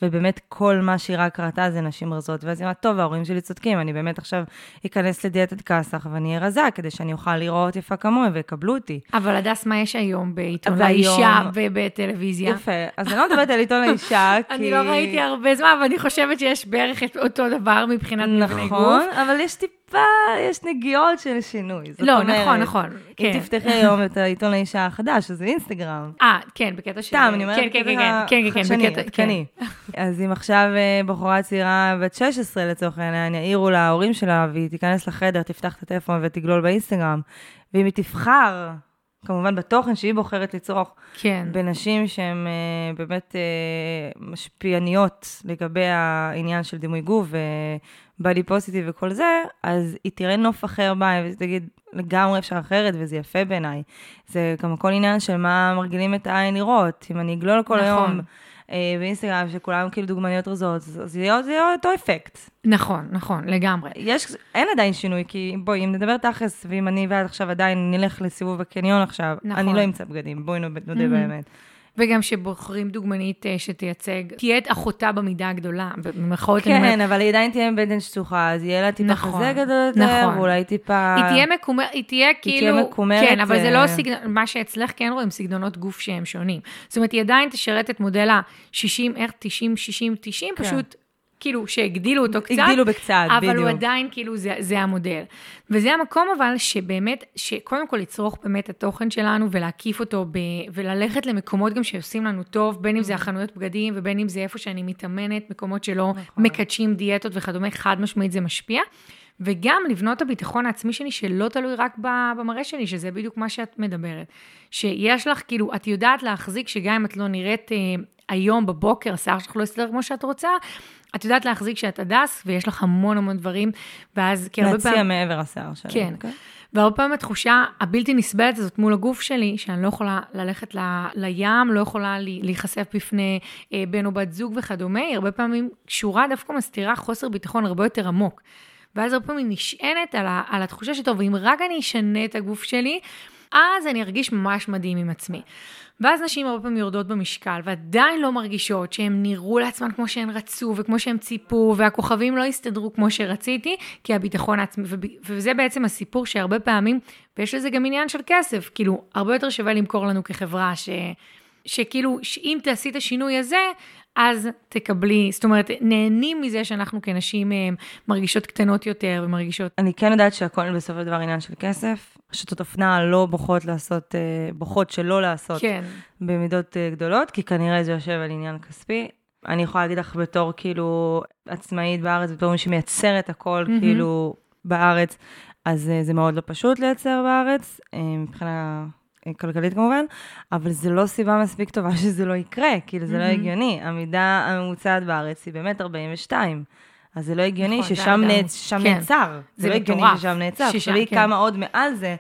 ובאמת כל מה שהיא רק ראתה זה נשים רזות. ואז היא אמרה, טוב, ההורים שלי צודקים, אני באמת עכשיו אכנס לדיאטת כסח, ואני אהיה רזה, כדי שאני אוכל לראות יפה כמוהם, ויקבלו אותי. אבל הדס, מה יש היום בעיתון היום- ובטלוויזיה? יפה. אז אני לא מדברת על עיתון לאישה, כי... אני לא ראיתי הרבה זמן, אבל אני חושבת שיש בערך אותו דבר מבחינת נכון. אבל יש טיפה, יש נגיעות של שינוי. זאת לא, אומרת, נכון, נכון. אם כן. תפתחי היום את העיתון לאישה החדש, אז זה אינסטגרם. אה, כן, בקטע של... סתם, אני אומרת כן, כן, כן, בקטע כן, כן, כן, חדשני, בקטע- כן. עדכני. אז אם עכשיו אה, בחורה צעירה בת 16 לצורך העניין, יעירו לה ההורים שלה, והיא תיכנס לחדר, תפתח את הטלפון ותגלול באינסטגרם, ואם היא תבחר, כמובן בתוכן שהיא בוחרת לצרוך, כן. בנשים שהן אה, באמת אה, משפיעניות לגבי העניין של דימוי גוף ובאדי פוזיטיב וכל זה, אז היא תראה נוף אחר בה, ותגיד, לגמרי אפשר אחרת, וזה יפה בעיניי. זה גם הכל עניין של מה מרגילים את העין לראות. אם אני אגלול כל נכון. היום באינסטגרם, שכולם כאילו דוגמניות רזות, אז זה יהיה אותו אפקט. נכון, נכון, לגמרי. יש, אין עדיין שינוי, כי בואי, אם נדבר תכלס, ואם אני ואת עכשיו עדיין נלך לסיבוב בקניון עכשיו, נכון. אני לא אמצא בגדים, בואי נודה מהמם. באמת. וגם שבוחרים דוגמנית אה, שתייצג, תהיה את אחותה במידה הגדולה, במירכאות אני אומרת. כן, אבל היא עדיין תהיה עם בטן שטוחה, אז יהיה לה טיפה נכון, חזה גדול יותר, נכון. ואולי טיפה... היא תהיה מקומרת, היא תהיה כאילו... מקומרת, כן, אבל זה לא אה, סגנון, מה שאצלך כן רואים סגנונות גוף שהם שונים. זאת אומרת, היא עדיין תשרת את מודל ה-60, איך 90, 60, 90, כן. פשוט, כאילו, שהגדילו אותו קצת. הגדילו בקצת, אבל בדיוק. הוא עדיין, כאילו, זה, זה המודל. וזה המקום אבל שבאמת, שקודם כל לצרוך באמת התוכן שלנו ולהקיף אותו ב, וללכת למקומות גם שעושים לנו טוב, בין אם זה החנויות בגדים ובין אם זה איפה שאני מתאמנת, מקומות שלא נכון. מקדשים דיאטות וכדומה, חד משמעית זה משפיע. וגם לבנות את הביטחון העצמי שלי שלא תלוי רק במראה שלי, שזה בדיוק מה שאת מדברת. שיש לך, כאילו, את יודעת להחזיק, שגם אם את לא נראית אה, היום בבוקר, השיער שלך לא יסתדר כמו שאת רוצה, את יודעת להחזיק שאת הדס, ויש לך המון המון דברים, ואז, כי הרבה להציע פעמים... מעבר השיער שלי. כן. אוקיי? והרבה פעמים התחושה הבלתי נסבלת הזאת מול הגוף שלי, שאני לא יכולה ללכת ל, לים, לא יכולה להיחשף בפני אה, בן או בת זוג וכדומה, היא הרבה פעמים קשורה, דווקא מסתירה חוסר ביטחון הרבה יותר עמוק. ואז הרבה פעמים נשענת על, ה, על התחושה שטוב, אם רק אני אשנה את הגוף שלי, אז אני ארגיש ממש מדהים עם עצמי. ואז נשים הרבה פעמים יורדות במשקל, ועדיין לא מרגישות שהן נראו לעצמן כמו שהן רצו וכמו שהן ציפו, והכוכבים לא הסתדרו כמו שרציתי, כי הביטחון העצמי, וזה בעצם הסיפור שהרבה פעמים, ויש לזה גם עניין של כסף, כאילו, הרבה יותר שווה למכור לנו כחברה, ש... שכאילו, שאם תעשי את השינוי הזה, אז תקבלי, זאת אומרת, נהנים מזה שאנחנו כנשים אה, מרגישות קטנות יותר ומרגישות... אני כן יודעת שהכל בסופו של דבר עניין של כסף. רשתות אופנה לא בוחרות לעשות, אה, בוחרות שלא לעשות כן, במידות אה, גדולות, כי כנראה זה יושב על עניין כספי. אני יכולה להגיד לך בתור כאילו עצמאית בארץ, בתור מי שמייצרת הכל מהמם. כאילו בארץ, אז זה מאוד לא פשוט לייצר בארץ, מבחינה כלכלית כמובן, אבל זה לא סיבה מספיק טובה שזה לא יקרה, כאילו זה לא מהמם. הגיוני. המידה הממוצעת בארץ היא באמת 42. אז זה לא הגיוני נכון, ששם כן. נעצר. זה זה לא הגיוני. ששם נעצר. תחשבי כן. כמה עוד מעל זה,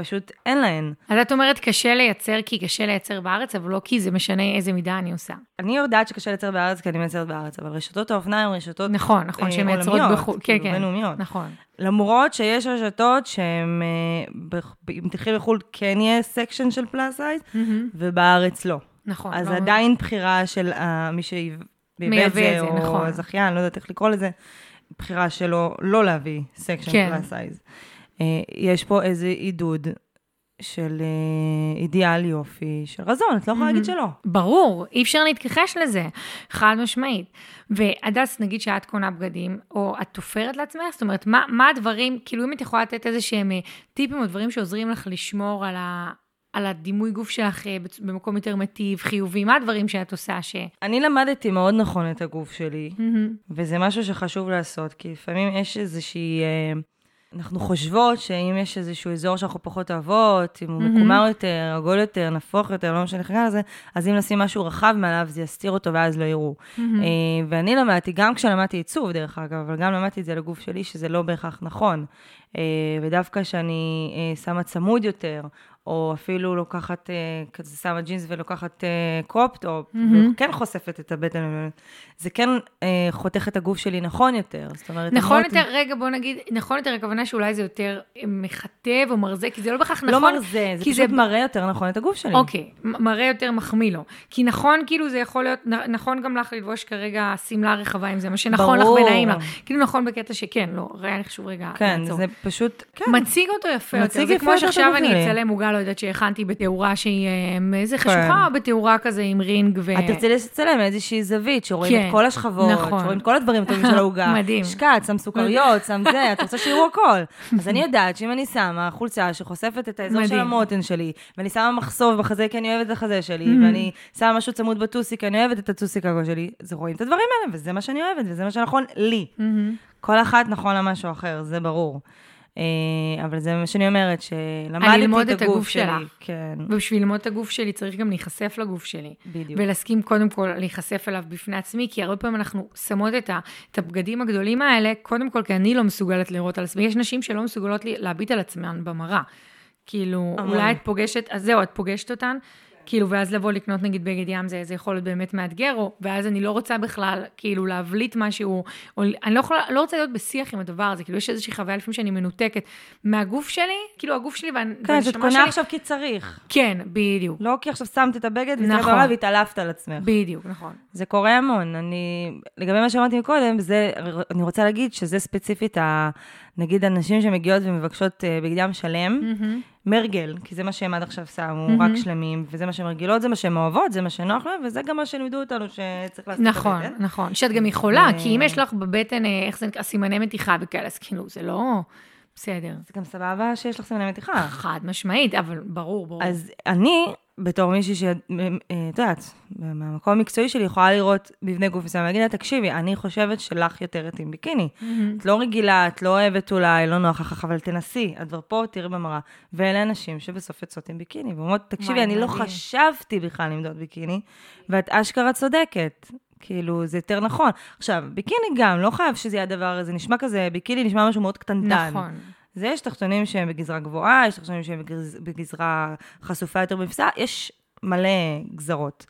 פשוט אין להן. אז את אומרת קשה לייצר כי קשה לייצר בארץ, אבל לא כי זה משנה איזה מידה אני עושה. אני יודעת שקשה לייצר בארץ כי אני מייצרת בארץ, אבל רשתות האופנה הן רשתות נכון, נכון, אה, שהן מייצרות בחו"ל. כן, כאילו, כן. בינלאומיות. נכון. למרות שיש רשתות שהן, אה, אם תלכי לחו"ל כן יהיה section של plus size, ובארץ לא. נכון. אז לא- עדיין בחירה של אה, מי שייבא מייבא את זה, את זה, או נכון. הזכיין, לא יודעת איך לקרוא לזה, בחירה שלו לא להביא section כן. plus size. יש פה איזה עידוד של אה, אידיאל יופי, של רזון, את לא יכולה להגיד שלא. ברור, אי אפשר להתכחש לזה, חד משמעית. והדס, נגיד שאת קונה בגדים, או את תופרת לעצמך, זאת אומרת, מה, מה הדברים, כאילו אם את יכולה לתת איזה שהם אה, טיפים או דברים שעוזרים לך לשמור על, ה, על הדימוי גוף שלך אה, במקום יותר מטיב, חיובי, מה הדברים שאת עושה ש... אני למדתי מאוד נכון את הגוף שלי, מהמם. וזה משהו שחשוב לעשות, כי לפעמים יש איזושהי... אה, אנחנו חושבות שאם יש איזשהו אזור שאנחנו פחות אוהבות, אם הוא מהמם. מקומר יותר, עגול יותר, נפוח יותר, לא משנה איך נקרא לזה, אז אם נשים משהו רחב מעליו, זה יסתיר אותו ואז לא יראו. אה, ואני למדתי, גם כשלמדתי עיצוב, דרך אגב, אבל גם למדתי את זה לגוף שלי, שזה לא בהכרח נכון. אה, ודווקא כשאני אה, שמה צמוד יותר, או אפילו לוקחת, אה, כזה שמה ג'ינס ולוקחת crop top, מהמם. וכן חושפת את הבטן, זה כן אה, חותך את הגוף שלי נכון יותר. זאת אומרת, נכון יותר, רגע, בוא נגיד, נכון יותר, הכוונה שאולי זה יותר מכתב או מרזה, כי זה לא בהכרח נכון. לא מרזה, זה פשוט מראה יותר נכון את הגוף שלי. אוקיי, מ- מראה יותר מחמיא לו. כי נכון, כאילו זה יכול להיות, נכון גם לך ללבוש כרגע שמלה רחבה, אם זה מה שנכון לך ברור. ונעים לך. כאילו נכון בקטע שכן, לא, היה לי חשוב רגע כן, לעצור. זה פשוט, כן. מציג אותו יפה יותר. מציג זה יפה כמו יותר שעכשיו אני. אצלם עוגה, לא יודעת, שהכנתי בתאורה שהיא אה, איזה חשוכה, או בתאורה כזה עם רינג ו... את תרצי לצלם איזושהי זווית, שרואים כן, את כל השכבות, נכון. שרואים את כל הדברים הטובים של העוגה. מדהים. שקעת, שם סוכריות, שם זה, את רוצה שיראו הכל. אז אני יודעת שאם אני שמה חולצה שחושפת את האזור של. המותן שלי, ואני שמה מחשוף בחזה כי אני אוהבת את החזה שלי, Mm-hmm. ואני שמה משהו צמוד בטוסיק כי אני אוהבת את הטוסיק הגו שלי, אז רואים את הדברים האלה, וזה מה שאני אוהבת, וזה מה שנכון לי. מהמם. כל אחת נכון למשהו אחר, זה ברור. אה, אבל זה מה שאני אומרת, שלמדתי את את הגוף הגוף שלי. שלך. כן, ובשביל ללמוד את הגוף שלי צריך גם להיחשף לגוף שלי. בדיוק. ולהסכים קודם כל להיחשף אליו בפני עצמי, כי הרבה פעמים אנחנו שמות את, ה, את הבגדים הגדולים האלה, קודם כל כי אני לא מסוגלת לראות על עצמי. יש נשים שלא מסוגלות להביט על עצמן במראה. כאילו, המון. אולי את פוגשת, אז זהו, את פוגשת אותן, כאילו, ואז לבוא לקנות נגיד בגד ים, זה, זה יכול להיות באמת מאתגר, או, ואז אני לא רוצה בכלל, כאילו, להבליט משהו, או אני לא יכולה, לא רוצה להיות בשיח עם הדבר הזה, כאילו, יש איזושהי חוויה לפעמים שאני מנותקת מהגוף שלי, כאילו, הגוף שלי כן, שאת והנשמה קונה שלי. עכשיו כי צריך. כן, בדיוק. לא כי עכשיו שמת את הבגד וזה נכון. בעולם והתעלפת על עצמך. בדיוק, נכון. זה קורה המון. אני, לגבי מה שאמרתי קודם, זה, אני רוצה להגיד שזה ספציפית, ה, נגיד הנשים שמגיעות ומבקשות אה, בגד ים שלם, מהמם. מרגל, כי זה מה שהם עד עכשיו שמו, מהמם. רק שלמים, וזה מה שהן רגילות, זה מה שהן אוהבות, זה מה שנוח להן, וזה גם מה שלימדו אותנו שצריך לעשות נכון, בבטן. נכון. שאת גם יכולה, ו- כי אם יש לך בבטן, אה, איך זה נקרא, סימני מתיחה וכאלה, אז כאילו, זה לא... בסדר. זה גם סבבה שיש לך סימני מתיחה. חד משמעית, אבל ברור, ברור. אז אני, בתור מישהי שאת יודעת, מהמקום המקצועי שלי, יכולה לראות מבנה גוף מסוים, ולהגיד לה, תקשיבי, אני חושבת שלך יותר מתאים ביקיני. מהמם. את לא רגילה, את לא אוהבת אולי, לא נוח לך, אבל תנסי, את כבר פה, תראי במראה. ואלה אנשים שבסוף יוצאות עם ביקיני, ואומרות, תקשיבי, אני לא. חשבתי בכלל למדוד ביקיני, ואת אשכרה צודקת. כאילו, זה יותר נכון. עכשיו, ביקיני גם, לא חייב שזה יהיה הדבר הזה, נשמע כזה, ביקיני נשמע משהו מאוד קטנטן. נכון. זה יש תחתונים שהם בגזרה גבוהה, יש תחתונים שהם בגז, בגזרה חשופה יותר במפסע, יש מלא גזרות.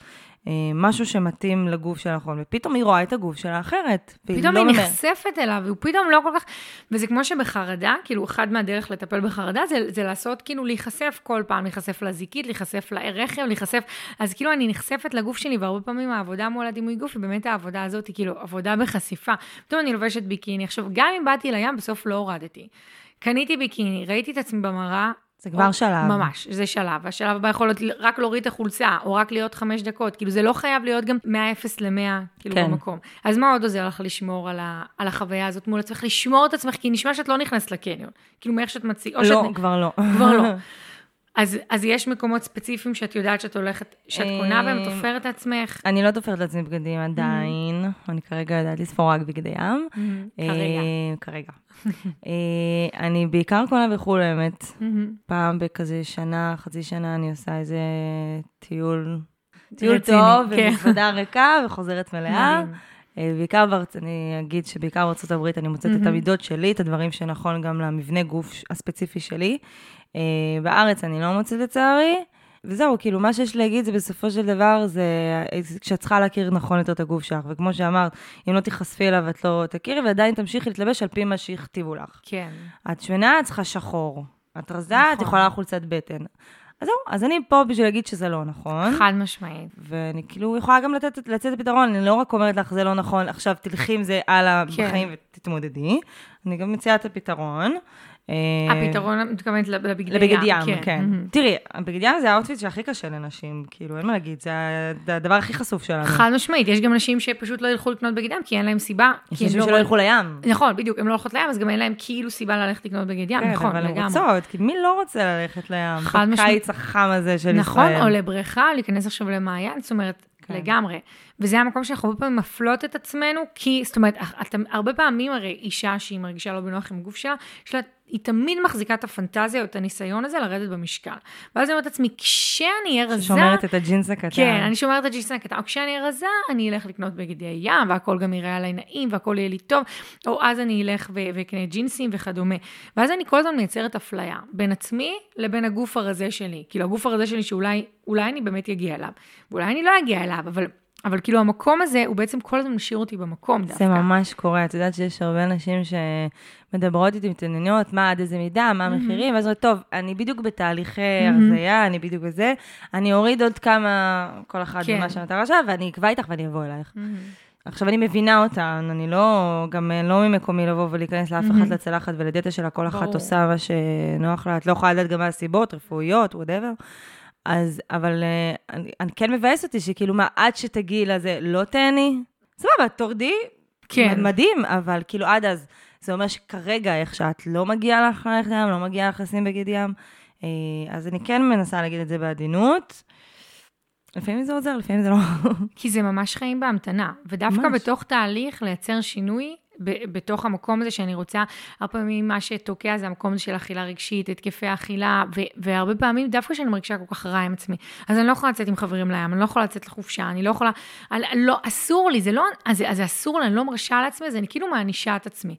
אה, משהו שמתאים לגוף שלה נכון, ופתאום היא רואה את הגוף שלה אחרת. פתאום לא היא ממהרת. נחשפת אליו, והוא פתאום לא כל כך... וזה כמו שבחרדה, כאילו, אחד מהדרך לטפל בחרדה זה, זה לעשות, כאילו, להיחשף כל פעם, להיחשף לזיקית, להיחשף לרחם, להיחשף... אז כאילו, אני נחשפת לגוף שלי, והרבה פעמים העבודה מול הדימוי גוף היא באמת העבודה הזאת, היא כאילו, עבודה בחשיפה. פתאום אני לובשת ביקיני. עכשיו, גם אם באתי לים, בסוף לא הורדתי. קניתי ביקיני, ראיתי את עצמי במראה, זה כבר או- שלב. ממש, זה שלב. השלב הבא יכול להיות רק להוריד את החולצה, או רק להיות חמש דקות. כאילו, זה לא חייב להיות גם מ-0 ל-100, כאילו, כן. במקום. אז מה עוד עוזר לך לשמור על, ה, על החוויה הזאת מול עצמך? לשמור את עצמך, כי נשמע שאת לא נכנסת לקניון. כאילו, מאיך שאת מציגה, או לא, שאת... כבר לא. כבר לא. אז, אז יש מקומות ספציפיים שאת יודעת שאת הולכת, שאת קונה בהם, אה, תופרת את עצמך. אני לא תופרת לעצמי בגדים עדיין, אני כרגע יודעת לספור רק בגדי ים. כרגע. אה, כרגע. אה, אני בעיקר קונה בחו"ל, האמת. מהמם. פעם בכזה שנה, חצי שנה, אני עושה איזה טיול, טיול טוב, כן. ומזוודה ריקה וחוזרת מלאה. אה, בעיקר בארצ... אני אגיד שבעיקר בארצות הברית אני מוצאת את מהמם. המידות שלי, את הדברים שנכון גם למבנה גוף הספציפי שלי. אה, בארץ אני לא מוצאת לצערי. וזהו, כאילו, מה שיש להגיד זה בסופו של דבר, זה כשאת צריכה להכיר נכון יותר את הגוף שלך. וכמו שאמרת, אם לא תיחשפי אליו, את לא תכירי, ועדיין תמשיכי להתלבש על פי מה שהכתיבו לך. כן. את שמנה, את צריכה שחור. את רזה, את נכון. יכולה חולצת בטן. אז זהו, אז אני פה בשביל להגיד שזה לא נכון. חד משמעית. ואני כאילו יכולה גם לתת, לצאת לפתרון, אני לא רק אומרת לך, זה לא נכון, עכשיו תלכי עם זה הלאה כן. בחיים ותתמודדי. אני גם מציעה את הפתרון. הפתרון, את מתכוונת לבגדי ים. לבגד ים, כן. כן. תראי, הבגד ים זה ה outfit שהכי קשה לנשים, כאילו, אין מה להגיד, זה הדבר הכי חשוף שלנו. חד משמעית, יש גם נשים שפשוט לא ילכו לקנות בגד ים, כי אין להם סיבה. יש נשים לא שלא ילכו לים. נכון, בדיוק, הן לא הולכות לים, אז גם אין להם כאילו סיבה ללכת לקנות בגד ים, נכון, לגמרי. כן, אבל הן רוצות, כי מי לא רוצה ללכת לים? חד משמעית. בקיץ החם הזה של נכון, ישראל. נכון, או לבריכה, להיכנס עכשיו למעיין, זאת אומרת, כן. לגמרי. וזה המקום שאנחנו הרבה פעמים מפלות את עצמנו, כי, זאת אומרת, אתם, הרבה פעמים הרי אישה שהיא מרגישה לא בנוח עם גוף שלה, יש לה היא תמיד מחזיקה את הפנטזיה או את הניסיון הזה לרדת במשקל. ואז אני אומרת לעצמי, כשאני אהיה רזה... שומרת את הג'ינס הקטן. כן, אני שומרת את הג'ינס הקטן. או כשאני אהיה רזה, אני אלך לקנות בגדי ים, והכל גם יראה עליי נעים, והכל יהיה לי טוב. או אז אני אלך ואקנה ג'ינסים וכדומה. ואז אני כל הזמן מייצרת אפליה בין עצמי לבין הגוף הרזה שלי. כאילו, הגוף הרזה שלי שאולי אני באמת אגיע אליו. ואולי אני לא אגיע אליו, אבל אבל כאילו המקום הזה, הוא בעצם כל הזמן משאיר אותי במקום דווקא. זה ממש קורה, את יודעת שיש הרבה נשים שמדברות איתי, מתעניינות, מה עד איזה מידה, מה המחירים, ואז אומרת, טוב, אני בדיוק בתהליכי הרזייה, אני בדיוק בזה, אני אוריד עוד כמה, כל אחת כן. ממה שהמטרה שלה, ואני אקבע איתך ואני אבוא אלייך. עכשיו, אני מבינה אותן, אני לא, גם לא ממקומי לבוא ולהיכנס לאף אחת לצלחת ולדיאטה שלה, כל אחת עושה מה שנוח לה, את לא יכולה לדעת גם מה הסיבות, רפואיות, whatever. אז, אבל אה, אני, אני כן מבאס אותי שכאילו, מה, עד שתגיעי לזה, לא תהני? סבבה, תורדי, כן. מדהים, אבל כאילו עד אז, זה אומר שכרגע, איך שאת לא מגיעה לך ללכת ים, לא מגיעה לך לשים בגד ים, אה, אז אני כן מנסה להגיד את זה בעדינות. לפעמים זה עוזר, לפעמים זה לא. כי זה ממש חיים בהמתנה, ודווקא ממש. בתוך תהליך לייצר שינוי, בתוך המקום הזה שאני רוצה, הרבה פעמים מה שתוקע זה המקום הזה של אכילה רגשית, התקפי אכילה, והרבה פעמים דווקא כשאני מרגישה כל כך רע עם עצמי, אז אני לא יכולה לצאת עם חברים לים, אני לא יכולה לצאת לחופשה, אני לא יכולה, אני, לא, אסור לי, זה לא, אז, אז אסור לי, אני לא מרשה לעצמי, אז אני כאילו מענישה את עצמי.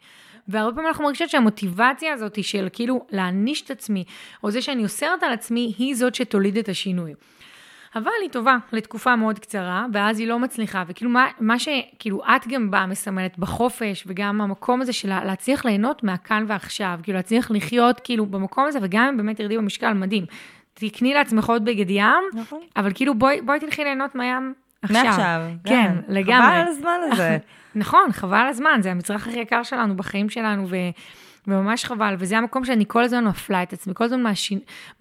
והרבה פעמים אנחנו מרגישות שהמוטיבציה הזאת של כאילו להעניש את עצמי, או זה שאני אוסרת על עצמי, היא זאת שתוליד את השינוי. אבל היא טובה לתקופה מאוד קצרה, ואז היא לא מצליחה. וכאילו, מה, מה שכאילו את גם באה מסמלת בחופש, וגם המקום הזה של להצליח ליהנות מהכאן ועכשיו, כאילו להצליח לחיות כאילו במקום הזה, וגם אם באמת תרדי במשקל, מדהים. תקני לעצמך עוד בגד ים, נכון. אבל כאילו בואי, בואי תלכי ליהנות מהים עכשיו. מעכשיו. כן, כן, לגמרי. חבל על הזמן הזה. נכון, חבל על הזמן, זה המצרך הכי יקר שלנו בחיים שלנו, ו... וממש חבל, וזה המקום שאני כל הזמן מפלה את עצמי, כל הזמן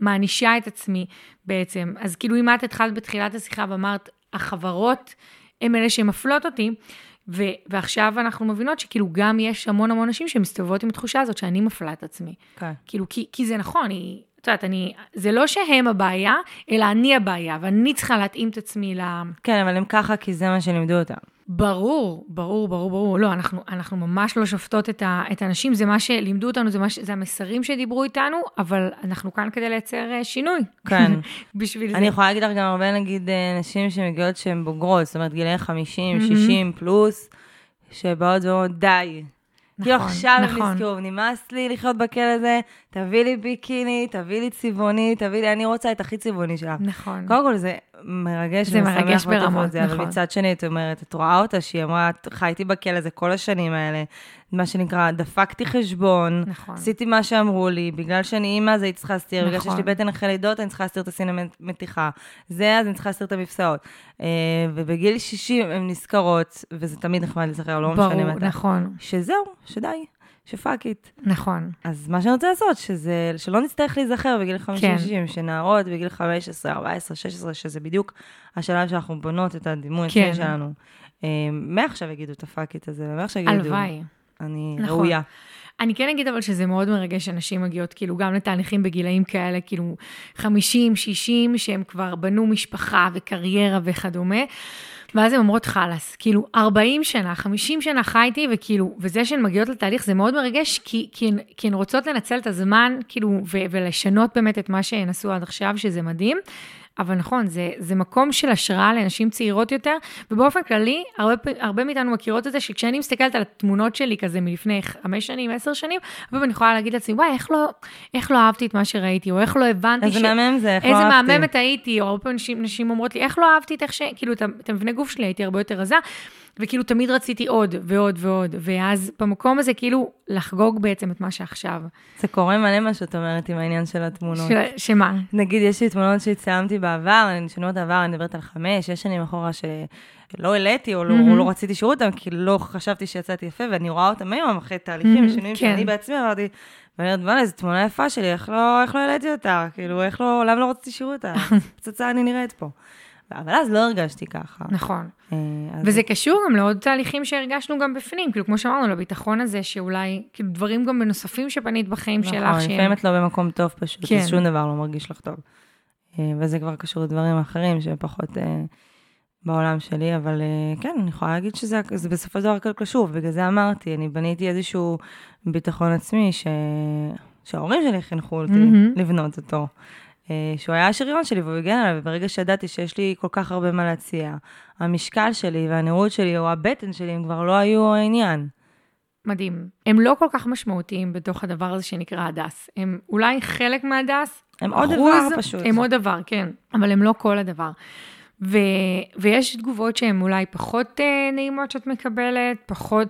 מענישה את עצמי בעצם. אז כאילו אם את התחלת בתחילת השיחה ואמרת, החברות הן אלה שמפלות אותי, ו- ועכשיו אנחנו מבינות שכאילו גם יש המון המון נשים שמסתובבות עם התחושה הזאת שאני מפלה את עצמי. כן. כאילו, כי, כי זה נכון, היא, את יודעת, אני, זה לא שהם הבעיה, אלא אני הבעיה, ואני צריכה להתאים את עצמי ל... כן, אבל הם ככה כי זה מה שלימדו אותם. ברור, ברור, ברור, ברור. לא, אנחנו, אנחנו ממש לא שופטות את, ה, את האנשים, זה מה שלימדו אותנו, זה, מה, זה המסרים שדיברו איתנו, אבל אנחנו כאן כדי לייצר uh, שינוי. כן. בשביל אני זה. אני יכולה להגיד לך גם הרבה, נגיד, אה, נשים שמגיעות שהן בוגרות, זאת אומרת, גילאי 50, mm-hmm. 60 פלוס, שבאות ואומרות, די. נכון, עכשיו נכון. הם נזכרו, נמאס לי לחיות בכלא הזה, תביא לי ביקיני, תביא לי צבעוני, תביא לי, אני רוצה את הכי צבעוני שלה. נכון. קודם כל זה מרגש זה מרגש ברמות, נכון. אבל מצד שני, את אומרת, את רואה אותה שהיא אמרה, חייתי בכלא הזה כל השנים האלה, מה שנקרא, דפקתי חשבון, נכון. עשיתי מה שאמרו לי, בגלל שאני אימא, אז הייתי צריכה להסתיר, נכון. בגלל שיש לי בטן אחרי לידות, אני צריכה להסתיר את הסין המתיחה. זה, אז אני צריכה להסתיר את המפסעות. אה, ובגיל 60 הן נזכרות, וזה תמיד נחמד לזכר, לא משנה מתי. ברור, נכון. שזהו, שדי. ש fuck it. נכון. אז מה שאני רוצה לעשות, שזה, שלא נצטרך להיזכר בגיל 50-60, כן. שנערות בגיל 15, 14, 16, שזה בדיוק השלב שאנחנו בונות את הדימוי כן. שלנו. אה, מעכשיו יגידו את ה fuck it הזה, ומעכשיו יגידו... הלוואי. אני נכון. ראויה. אני כן אגיד אבל שזה מאוד מרגש שנשים מגיעות כאילו גם לתהליכים בגילאים כאלה, כאילו 50, 60, שהם כבר בנו משפחה וקריירה וכדומה. ואז הן אומרות חלאס, כאילו 40 שנה, 50 שנה חייתי, וכאילו, וזה שהן מגיעות לתהליך זה מאוד מרגש, כי, כי, הן, כי הן רוצות לנצל את הזמן, כאילו, ו, ולשנות באמת את מה שהן עשו עד עכשיו, שזה מדהים. אבל נכון, זה, זה מקום של השראה לנשים צעירות יותר, ובאופן כללי, הרבה, הרבה מאיתנו מכירות את זה, שכשאני מסתכלת על התמונות שלי כזה מלפני חמש שנים, עשר שנים, הרבה פעמים אני יכולה להגיד לעצמי, וואי, איך לא, איך לא אהבתי את מה שראיתי, או איך לא הבנתי איזה ש... מהמם זה, איך לא אהבתי. איזה מהממת הייתי, או הרבה פעמים נשים, נשים אומרות לי, איך לא אהבתי את איך ש... כאילו, את המבנה גוף שלי הייתי הרבה יותר רזה. וכאילו תמיד רציתי עוד ועוד ועוד, ואז במקום הזה כאילו לחגוג בעצם את מה שעכשיו. זה קורה מלא מה שאת אומרת עם העניין של התמונות. של, שמה? נגיד, יש לי תמונות שהצטלמתי בעבר, אני שנות עבר, אני מדברת על חמש, שש שנים אחורה, שלא העליתי או, לא, או לא רציתי שירות אותם, כי לא חשבתי שיצאתי יפה, ואני רואה אותם היום אחרי תהליכים ושינויים כן. שאני בעצמי עברתי. ואני אומרת, בוא'נה, איזו תמונה יפה שלי, איך לא, איך לא העליתי אותה? כאילו, איך לא, למה לא רציתי שירות אותה? פצצה אני נראית פה. אבל אז לא הרגשתי ככה. נכון. אה, אז... וזה קשור גם לעוד תהליכים שהרגשנו גם בפנים, כאילו, כמו שאמרנו, לביטחון הזה, שאולי, כאילו, דברים גם בנוספים שפנית בחיים נכון, שלך, נכון, לפעמים את לא במקום טוב פשוט, כן. שום דבר לא מרגיש לך טוב. אה, וזה כבר קשור לדברים אחרים שפחות אה, בעולם שלי, אבל כן, אני יכולה להגיד שזה בסופו של דבר הכל קשור, בגלל זה אמרתי, אני בניתי איזשהו ביטחון עצמי ש... שההורים שלי חינכו אותי mm-hmm. לבנות אותו. אה, שהוא היה השריון שלי והוא הגן עליו, וברגע שידעתי שיש לי כל כך הרבה מה להציע, המשקל שלי והנראות שלי או הבטן שלי הם כבר לא היו העניין. מדהים. הם לא כל כך משמעותיים בתוך הדבר הזה שנקרא הדס. הם אולי חלק מהדס. הם עוד דבר פשוט. הם עוד דבר, כן. אבל הם לא כל הדבר. ו, ויש תגובות שהן אולי פחות uh, נעימות שאת מקבלת, פחות...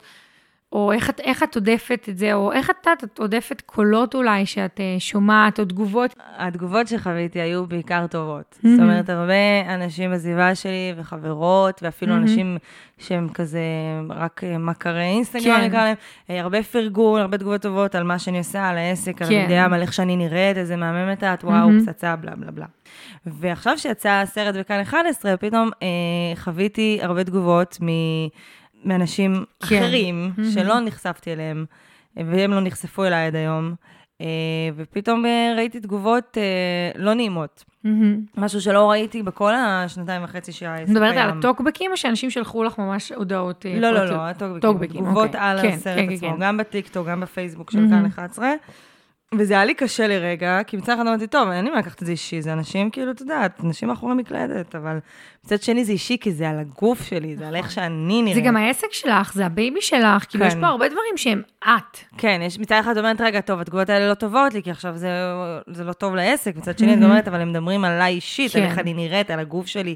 או איך את, איך את עודפת את זה, או איך את, את עודפת קולות אולי שאת uh, שומעת, או תגובות? התגובות שחוויתי היו בעיקר טובות. Mm-hmm. זאת אומרת, הרבה אנשים בסביבה שלי, וחברות, ואפילו mm-hmm. אנשים שהם כזה רק אה, מכרי אינסטגרם, כן. נקרא להם, אה, הרבה פרגון, הרבה תגובות טובות על מה שאני עושה, על העסק, כן. על המדיעה, על איך שאני נראית, איזה מהממת את, וואו, mm-hmm. פצצה, בלה בלה בלה. ועכשיו שיצא הסרט בכאן 11, פתאום אה, חוויתי הרבה תגובות מ... מאנשים כן. אחרים, mm-hmm. שלא נחשפתי אליהם, והם לא נחשפו אליי עד היום. Uh, ופתאום uh, ראיתי תגובות לא נעימות. Mm-hmm. משהו שלא ראיתי בכל השנתיים וחצי שהעסק קיים. את מדברת על הטוקבקים, או שאנשים שלחו לך ממש הודעות? לא, לא, לא, הטוקבקים. תגובות okay. על כן, הסרט כן, עצמו, כן. גם בטיקטוק, גם בפייסבוק של mm-hmm. כאן 11. וזה היה לי קשה לרגע, כי מצד אחד אמרתי, טוב, אין לי מה לקחת את זה אישי, זה אנשים כאילו, את יודעת, אנשים מאחורי מקלדת, אבל מצד שני זה אישי, כי זה על הגוף שלי, זה על איך שאני נראית. זה גם העסק שלך, זה הבייבי שלך, כאילו, יש כן. פה הרבה דברים שהם את. כן, יש מצד אחד אומרת, רגע, טוב, התגובות האלה לא טובות לי, כי עכשיו זה, זה לא טוב לעסק, מצד שני את אומרת, אבל הם מדברים עליי אישית, על איך כן. אני נראית, על הגוף שלי.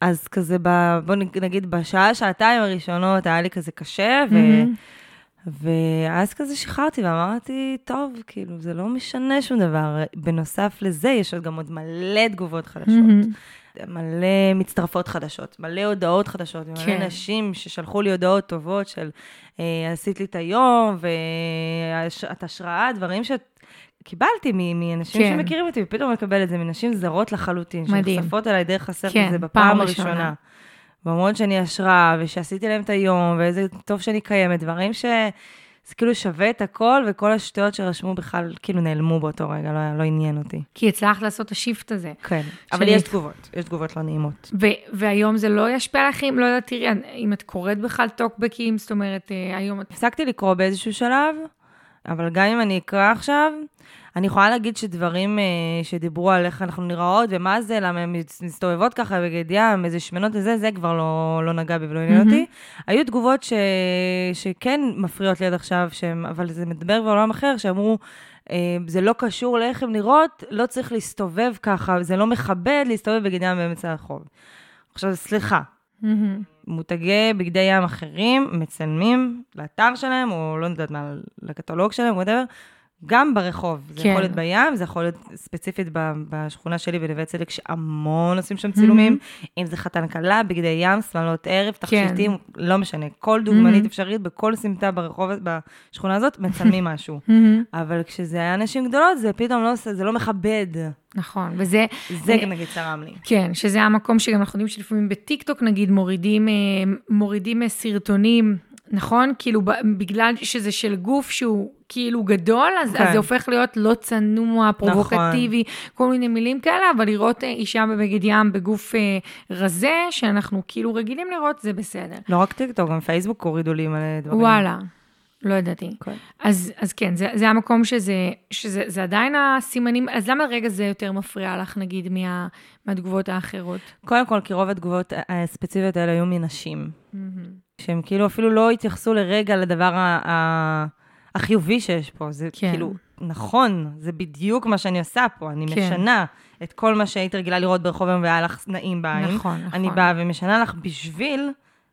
אז כזה, בוא נגיד, בשעה, שעתיים הראשונות היה לי כזה קשה, ו... ואז כזה שחררתי ואמרתי, טוב, כאילו, זה לא משנה שום דבר. בנוסף לזה, יש עוד גם עוד מלא תגובות חדשות. Mm-hmm. מלא מצטרפות חדשות, מלא הודעות חדשות, כן. מלא נשים ששלחו לי הודעות טובות של אה, עשית לי את היום, ואת השראה, דברים שקיבלתי מאנשים כן. שמכירים אותי, ופתאום מקבל את זה מנשים זרות לחלוטין, מדהים. שנחשפות עליי דרך הסרט כן, הזה בפעם הראשונה. ראשונה. ואומרות שאני השראה, ושעשיתי להם את היום, ואיזה טוב שאני קיימת, דברים ש... זה כאילו שווה את הכל, וכל השטויות שרשמו בכלל כאילו נעלמו באותו רגע, לא, לא עניין אותי. כי הצלחת לעשות את השיפט הזה. כן, אבל יש תגובות, יש תגובות לא נעימות. ו- והיום זה לא ישפיע לך, אם לא יודעת, תראי, אם את קוראת בכלל טוקבקים, זאת אומרת, אה, היום את... הפסקתי לקרוא באיזשהו שלב, אבל גם אם אני אקרא עכשיו, אני יכולה להגיד שדברים אה, שדיברו על איך אנחנו נראות ומה זה, למה הן מסתובבות ככה בגד ים, איזה שמנות וזה, זה כבר לא, לא נגע בי ולא עניין אותי. היו תגובות ש, שכן מפריעות לי עד עכשיו, שהם, אבל זה מדבר בעולם אחר, שאמרו, אה, זה לא קשור לאיך הן נראות, לא צריך להסתובב ככה, זה לא מכבד להסתובב בגד ים באמצע הרחוב. עכשיו, סליחה. מותגי בגדי ים אחרים מצלמים לאתר שלהם, או לא יודעת מה, לקטלוג שלהם, וואטאבר, גם ברחוב. זה כן. יכול להיות בים, זה יכול להיות ספציפית בשכונה שלי בנווה צדק, שהמון עושים שם צילומים. Mm-hmm. אם זה חתן כלה, בגדי ים, שמלות ערב, כן. תכשיטים, כן. לא משנה. כל דוגמנית mm-hmm. אפשרית, בכל סמטה ברחוב, בשכונה הזאת, מצלמים משהו. Mm-hmm. אבל כשזה היה נשים גדולות, זה פתאום לא עושה, זה לא מכבד. נכון, וזה... זה אני, נגיד צרם לי. כן, שזה המקום שגם אנחנו יודעים שלפעמים בטיקטוק, נגיד, מורידים, אה, מורידים סרטונים נכון? כאילו, בגלל שזה של גוף שהוא כאילו גדול, אז, כן. אז זה הופך להיות לא צנוע, פרובוקטיבי, נכון. כל מיני מילים כאלה, אבל לראות אה, אישה בבגד ים בגוף אה, רזה, שאנחנו כאילו רגילים לראות, זה בסדר. לא רק טיקטוק, גם פייסבוק הורידו לי מלא דברים. וואלה. לא ידעתי. כן. אז, אז כן, זה, זה המקום שזה, שזה זה עדיין הסימנים, אז למה רגע זה יותר מפריע לך, נגיד, מה, מהתגובות האחרות? קודם כל, כי רוב התגובות הספציפיות האלה היו מנשים. Mm-hmm. שהם כאילו אפילו לא התייחסו לרגע לדבר ה- ה- החיובי שיש פה. זה כן. כאילו, נכון, זה בדיוק מה שאני עושה פה. אני כן. משנה את כל מה שהיית רגילה לראות ברחוב היום והיה לך נעים בעין. נכון, נכון. אני באה ומשנה לך בשביל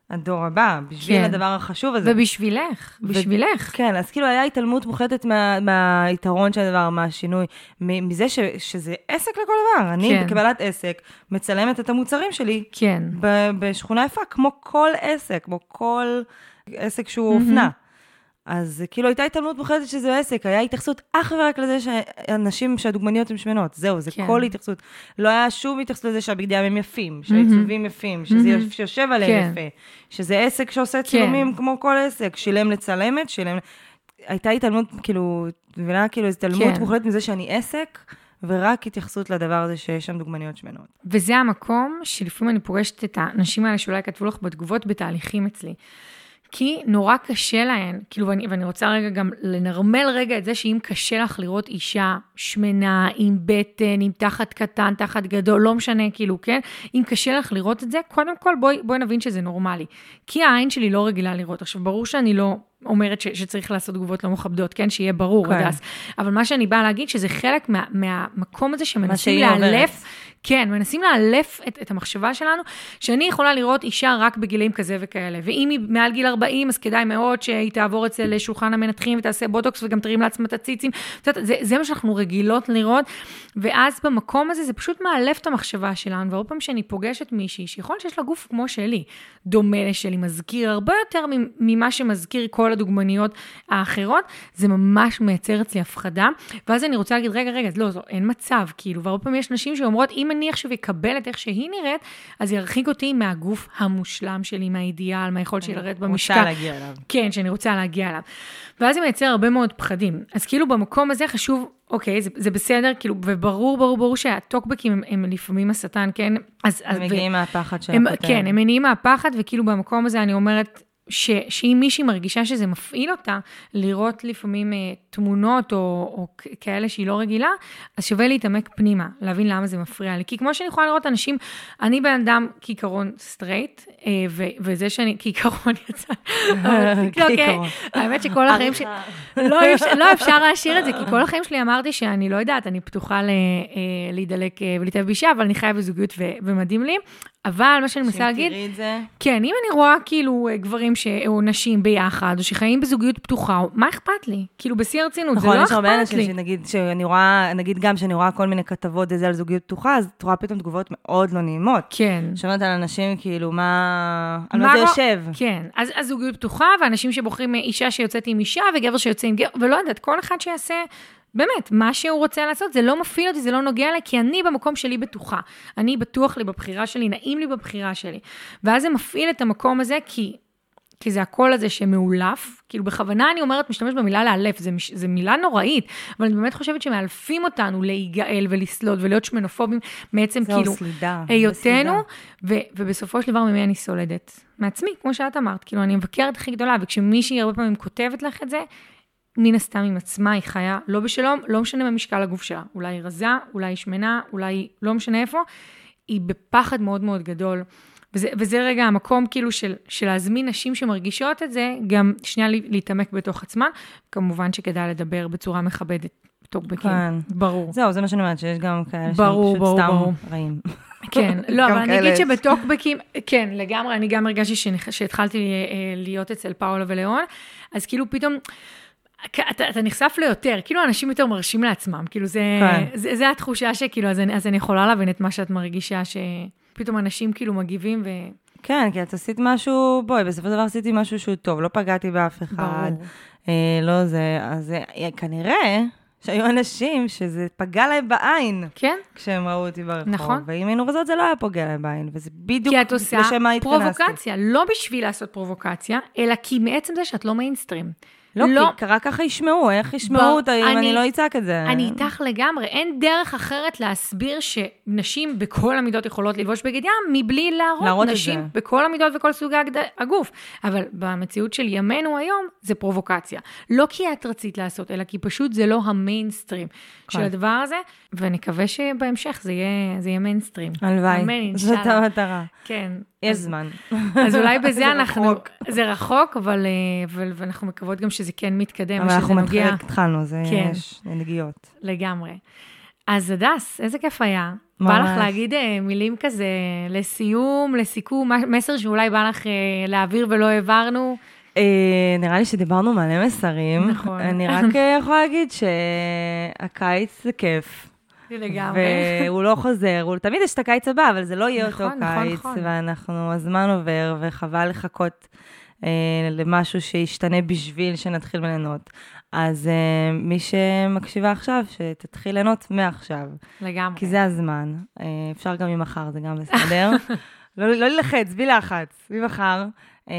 הדור הבא, בשביל כן. הדבר החשוב הזה. ובשבילך, בשבילך. כן, אז כאילו היה התעלמות מוחלטת מה, מהיתרון של הדבר, מהשינוי, מזה ש, שזה עסק לכל דבר. אני כן. בקבלת עסק מצלמת את המוצרים שלי כן. ב- בשכונה יפה, כמו כל עסק, כמו כל עסק שהוא אופנה. אז כאילו הייתה התעלמות מוחלטת שזה עסק, היה התייחסות אך ורק לזה שאנשים, שהדוגמניות הן שמנות, זהו, זה כן. כל התייחסות. לא היה שום התייחסות לזה שהבגדים הם יפים, שהעיצובים יפים, שזה מהמם. יושב עליהם כן. יפה, שזה עסק שעושה צילומים כמו כל עסק, שילם לצלמת, שילם... הייתה התעלמות, כאילו, את מבינה? כאילו, התעלמות כן. מוחלטת מזה שאני עסק, ורק התייחסות לדבר הזה שיש שם דוגמניות שמנות. וזה המקום שלפעמים אני פוגשת את האנשים האלה שאולי כתבו לך בתגובות בתהליכים אצלי. כי נורא קשה להן, כאילו, ואני, ואני רוצה רגע גם לנרמל רגע את זה שאם קשה לך לראות אישה שמנה, עם בטן, עם תחת קטן, תחת גדול, לא משנה, כאילו, כן? אם קשה לך לראות את זה, קודם כל בואי, בואי נבין שזה נורמלי. כי העין שלי לא רגילה לראות. עכשיו, ברור שאני לא אומרת ש, שצריך לעשות תגובות לא מכבדות, כן? שיהיה ברור, כן. הדס. אבל מה שאני באה להגיד, שזה חלק מה, מהמקום הזה שמנסים שהיא עוברת. כן, מנסים לאלף את, את המחשבה שלנו, שאני יכולה לראות אישה רק בגילים כזה וכאלה. ואם היא מעל גיל 40, אז כדאי מאוד שהיא תעבור אצל שולחן המנתחים ותעשה בוטוקס וגם תרים לעצמה את הציצים. זה, זה מה שאנחנו רגילות לראות, ואז במקום הזה זה פשוט מאלף את המחשבה שלנו, והרבה פעמים שאני פוגשת מישהי, שיכול להיות שיש לה גוף כמו שלי, דומה לשלי, מזכיר הרבה יותר ממה שמזכיר כל הדוגמניות האחרות, זה ממש מייצר אצלי הפחדה, ואז אני רוצה להגיד, רגע, רגע, לא, לא, אין מצב, כאילו, והרבה פעמים יש נשים שאומרות, אם אני עכשיו אקבל את איך שהיא נראית, אז ירחיק אותי מהגוף המושלם שלי, מהאידיאל, מהיכולת שלי לרדת במשקל. רוצה להגיע אליו. כן, שאני רוצה להגיע אליו. ואז זה מייצר הרבה מאוד פחדים. אז כאילו במקום הזה חשוב, אוקיי, זה, זה בסדר, כאילו, וברור, ברור, ברור שהטוקבקים הם, הם לפעמים השטן, כן? אז, אז, הם מגיעים מהפחד של הכותרת. כן, הם מניעים מהפחד, וכאילו במקום הזה אני אומרת, ש, שאם מישהי מרגישה שזה מפעיל אותה, לראות לפעמים אה, תמונות או, או כאלה שהיא לא רגילה, אז שווה להתעמק פנימה, להבין למה זה מפריע לי. כי כמו שאני יכולה לראות אנשים, אני בן אדם כעיקרון סטרייט, אה, ו, וזה שאני, כעיקרון יצא, אבל- לא, כן, כעיקרון. האמת שכל החיים שלי, לא, אי אפשר- לא אפשר להשאיר את זה, כי כל החיים שלי אמרתי שאני לא יודעת, אני פתוחה ל- אה, להידלק אה, ולהתאהב באישה, אבל אני חיה בזוגיות ו- ומדהים לי. אבל מה שאני מנסה להגיד, תראי את זה. כן, אם אני רואה כאילו אה, גברים ש... או נשים ביחד, או שחיים בזוגיות פתוחה, מה אכפת לי? כאילו, בשיא הרצינות, זה נכון, לא יש הרבה אכפת אנשים לי. שנגיד, שאני רואה, נגיד גם שאני רואה כל מיני כתבות וזה על זוגיות פתוחה, אז את רואה פתאום תגובות מאוד לא נעימות. כן. שומעת על אנשים, כאילו, מה... על מה זה יושב? כן, אז, אז זוגיות פתוחה, ואנשים שבוחרים אה, אישה שיוצאת עם אישה, וגבר שיוצא עם גבר, ולא יודעת, כל אחד שיעשה, באמת, מה שהוא רוצה לעשות, זה לא מפעיל אותי, זה לא נוגע אליי, כי אני במקום שלי בטוחה. אני בטוח לי בבחירה שלי, נעים לי בבחירה שלי. ואז זה מפעיל את המקום הזה, כי... כי זה הקול הזה שמאולף, כאילו בכוונה אני אומרת, משתמש במילה לאלף, זה מילה נוראית, אבל אני באמת חושבת שמאלפים אותנו להיגאל ולסלוד ולהיות שמנופובים מעצם זהו, כאילו סלידה, היותנו. ו- ובסופו של דבר ממי אני סולדת? מעצמי, כמו שאת אמרת, כאילו אני המבקרת הכי גדולה, וכשמישהי הרבה פעמים כותבת לך את זה, מן הסתם עם עצמה היא חיה לא בשלום, לא משנה מה משקל הגוף שלה, אולי היא רזה, אולי היא שמנה, אולי היא לא משנה איפה, היא בפחד מאוד מאוד גדול. וזה, וזה רגע המקום כאילו של, של להזמין נשים שמרגישות את זה, גם שנייה לה- להתעמק בתוך עצמן. כמובן שכדאי לדבר בצורה מכבדת, טוקבקים, כן. ברור. זהו, זה מה שאני אומרת, שיש גם כאלה ברור, שהם ברור, פשוט ברור. סתם רעים. כן, לא, אבל אני אגיד. שבטוקבקים, כן, לגמרי, אני גם הרגשתי שהתחלתי אה, להיות אצל פאולה וליאון, אז כאילו פתאום... אתה, אתה נחשף ליותר, כאילו אנשים יותר מרשים לעצמם, כאילו זה, כן. זה, זה התחושה שכאילו, אז אני, אז אני יכולה להבין את מה שאת מרגישה, שפתאום אנשים כאילו מגיבים ו... כן, כי את עשית משהו, בואי, בסופו של דבר עשיתי משהו שהוא טוב, לא פגעתי באף אחד. ברור. אה, לא זה, אז אה, כנראה שהיו אנשים שזה פגע להם בעין כן? כשהם ראו אותי ברחוב. נכון. ואם היינו רזות זה לא היה פוגע להם בעין, וזה בדיוק כי את עושה לשם מה התכנסתי. פרובוקציה, לא בשביל לעשות פרובוקציה, אלא כי מעצם זה שאת לא מיינסטרים. לא, כי רק ככה ישמעו, איך ישמעו בר- אותה אם אני- אני לא אצעק את זה? אני איתך לגמרי, אין דרך אחרת להסביר שנשים בכל המידות יכולות ללבוש בגד ים, מבלי להראות, להראות נשים. בכל המידות וכל סוגי. הגוף. אבל במציאות של ימינו היום, זה פרובוקציה. לא כי את רצית לעשות, אלא כי פשוט זה לא המיינסטרים של כן. הדבר הזה, ונקווה שבהמשך זה יהיה, זה יהיה מיינסטרים. הלוואי, אמן, זאת אינשאללה. המטרה. כן. יש אז- זמן. אז אולי בזה זה אנחנו... רחוק. זה רחוק, אבל, אה, אבל ואנחנו מקוות גם שזה כן מתקדם, אבל אנחנו נוגע... התחלנו, זה כן. יש נגיעות. לגמרי. אז הדס, איזה כיף היה. בא לך להגיד אה, מילים כזה לסיום, לסיכום, מסר שאולי בא לך אה, להעביר ולא העברנו? נראה לי שדיברנו מלא מסרים. נכון. אני רק יכולה להגיד שהקיץ זה כיף. לגמרי. והוא לא חוזר, הוא תמיד יש את הקיץ הבא, אבל זה לא יהיה נכון, אותו נכון, קיץ, נכון. ואנחנו, הזמן עובר, וחבל לחכות אה, למשהו שישתנה בשביל שנתחיל ליהנות. אז אה, מי שמקשיבה עכשיו, שתתחיל ליהנות מעכשיו. לגמרי. כי זה הזמן. אה, אפשר גם ממחר, זה גם בסדר. לא, לא ללחץ, בלי לחץ, ממחר. אה,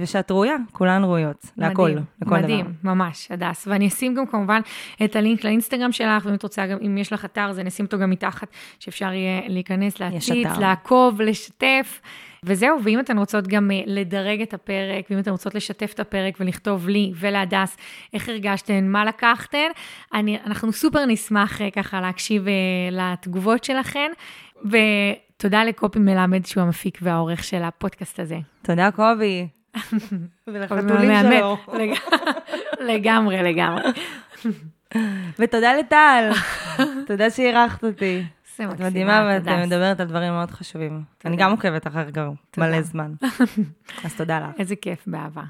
ושאת ראויה, כולן ראויות, להכל, לכל דבר. מדהים, ממש, הדס. ואני אשים גם כמובן את הלינק לאינסטגרם שלך, ואם את רוצה, גם, אם יש לך אתר, אז אני אשים אותו גם מתחת, שאפשר יהיה להיכנס, להציץ, לעקוב, לשתף. וזהו, ואם אתן רוצות גם אה, לדרג את הפרק, ואם אתן רוצות לשתף את הפרק ולכתוב לי ולהדס איך הרגשתן, מה לקחתן, אני, אנחנו סופר נשמח אה, ככה להקשיב לתגובות שלכן. ותודה לקופי מלמד, שהוא המפיק והעורך של הפודקאסט הזה. תודה, קובי. ולחתולים שלו. לגמרי, לגמרי. ותודה לטל, תודה שאירחת אותי. את מדהימה ואת מדברת על דברים מאוד חשובים. אני גם עוקבת אחר גם מלא זמן. אז תודה לך. איזה כיף, באהבה.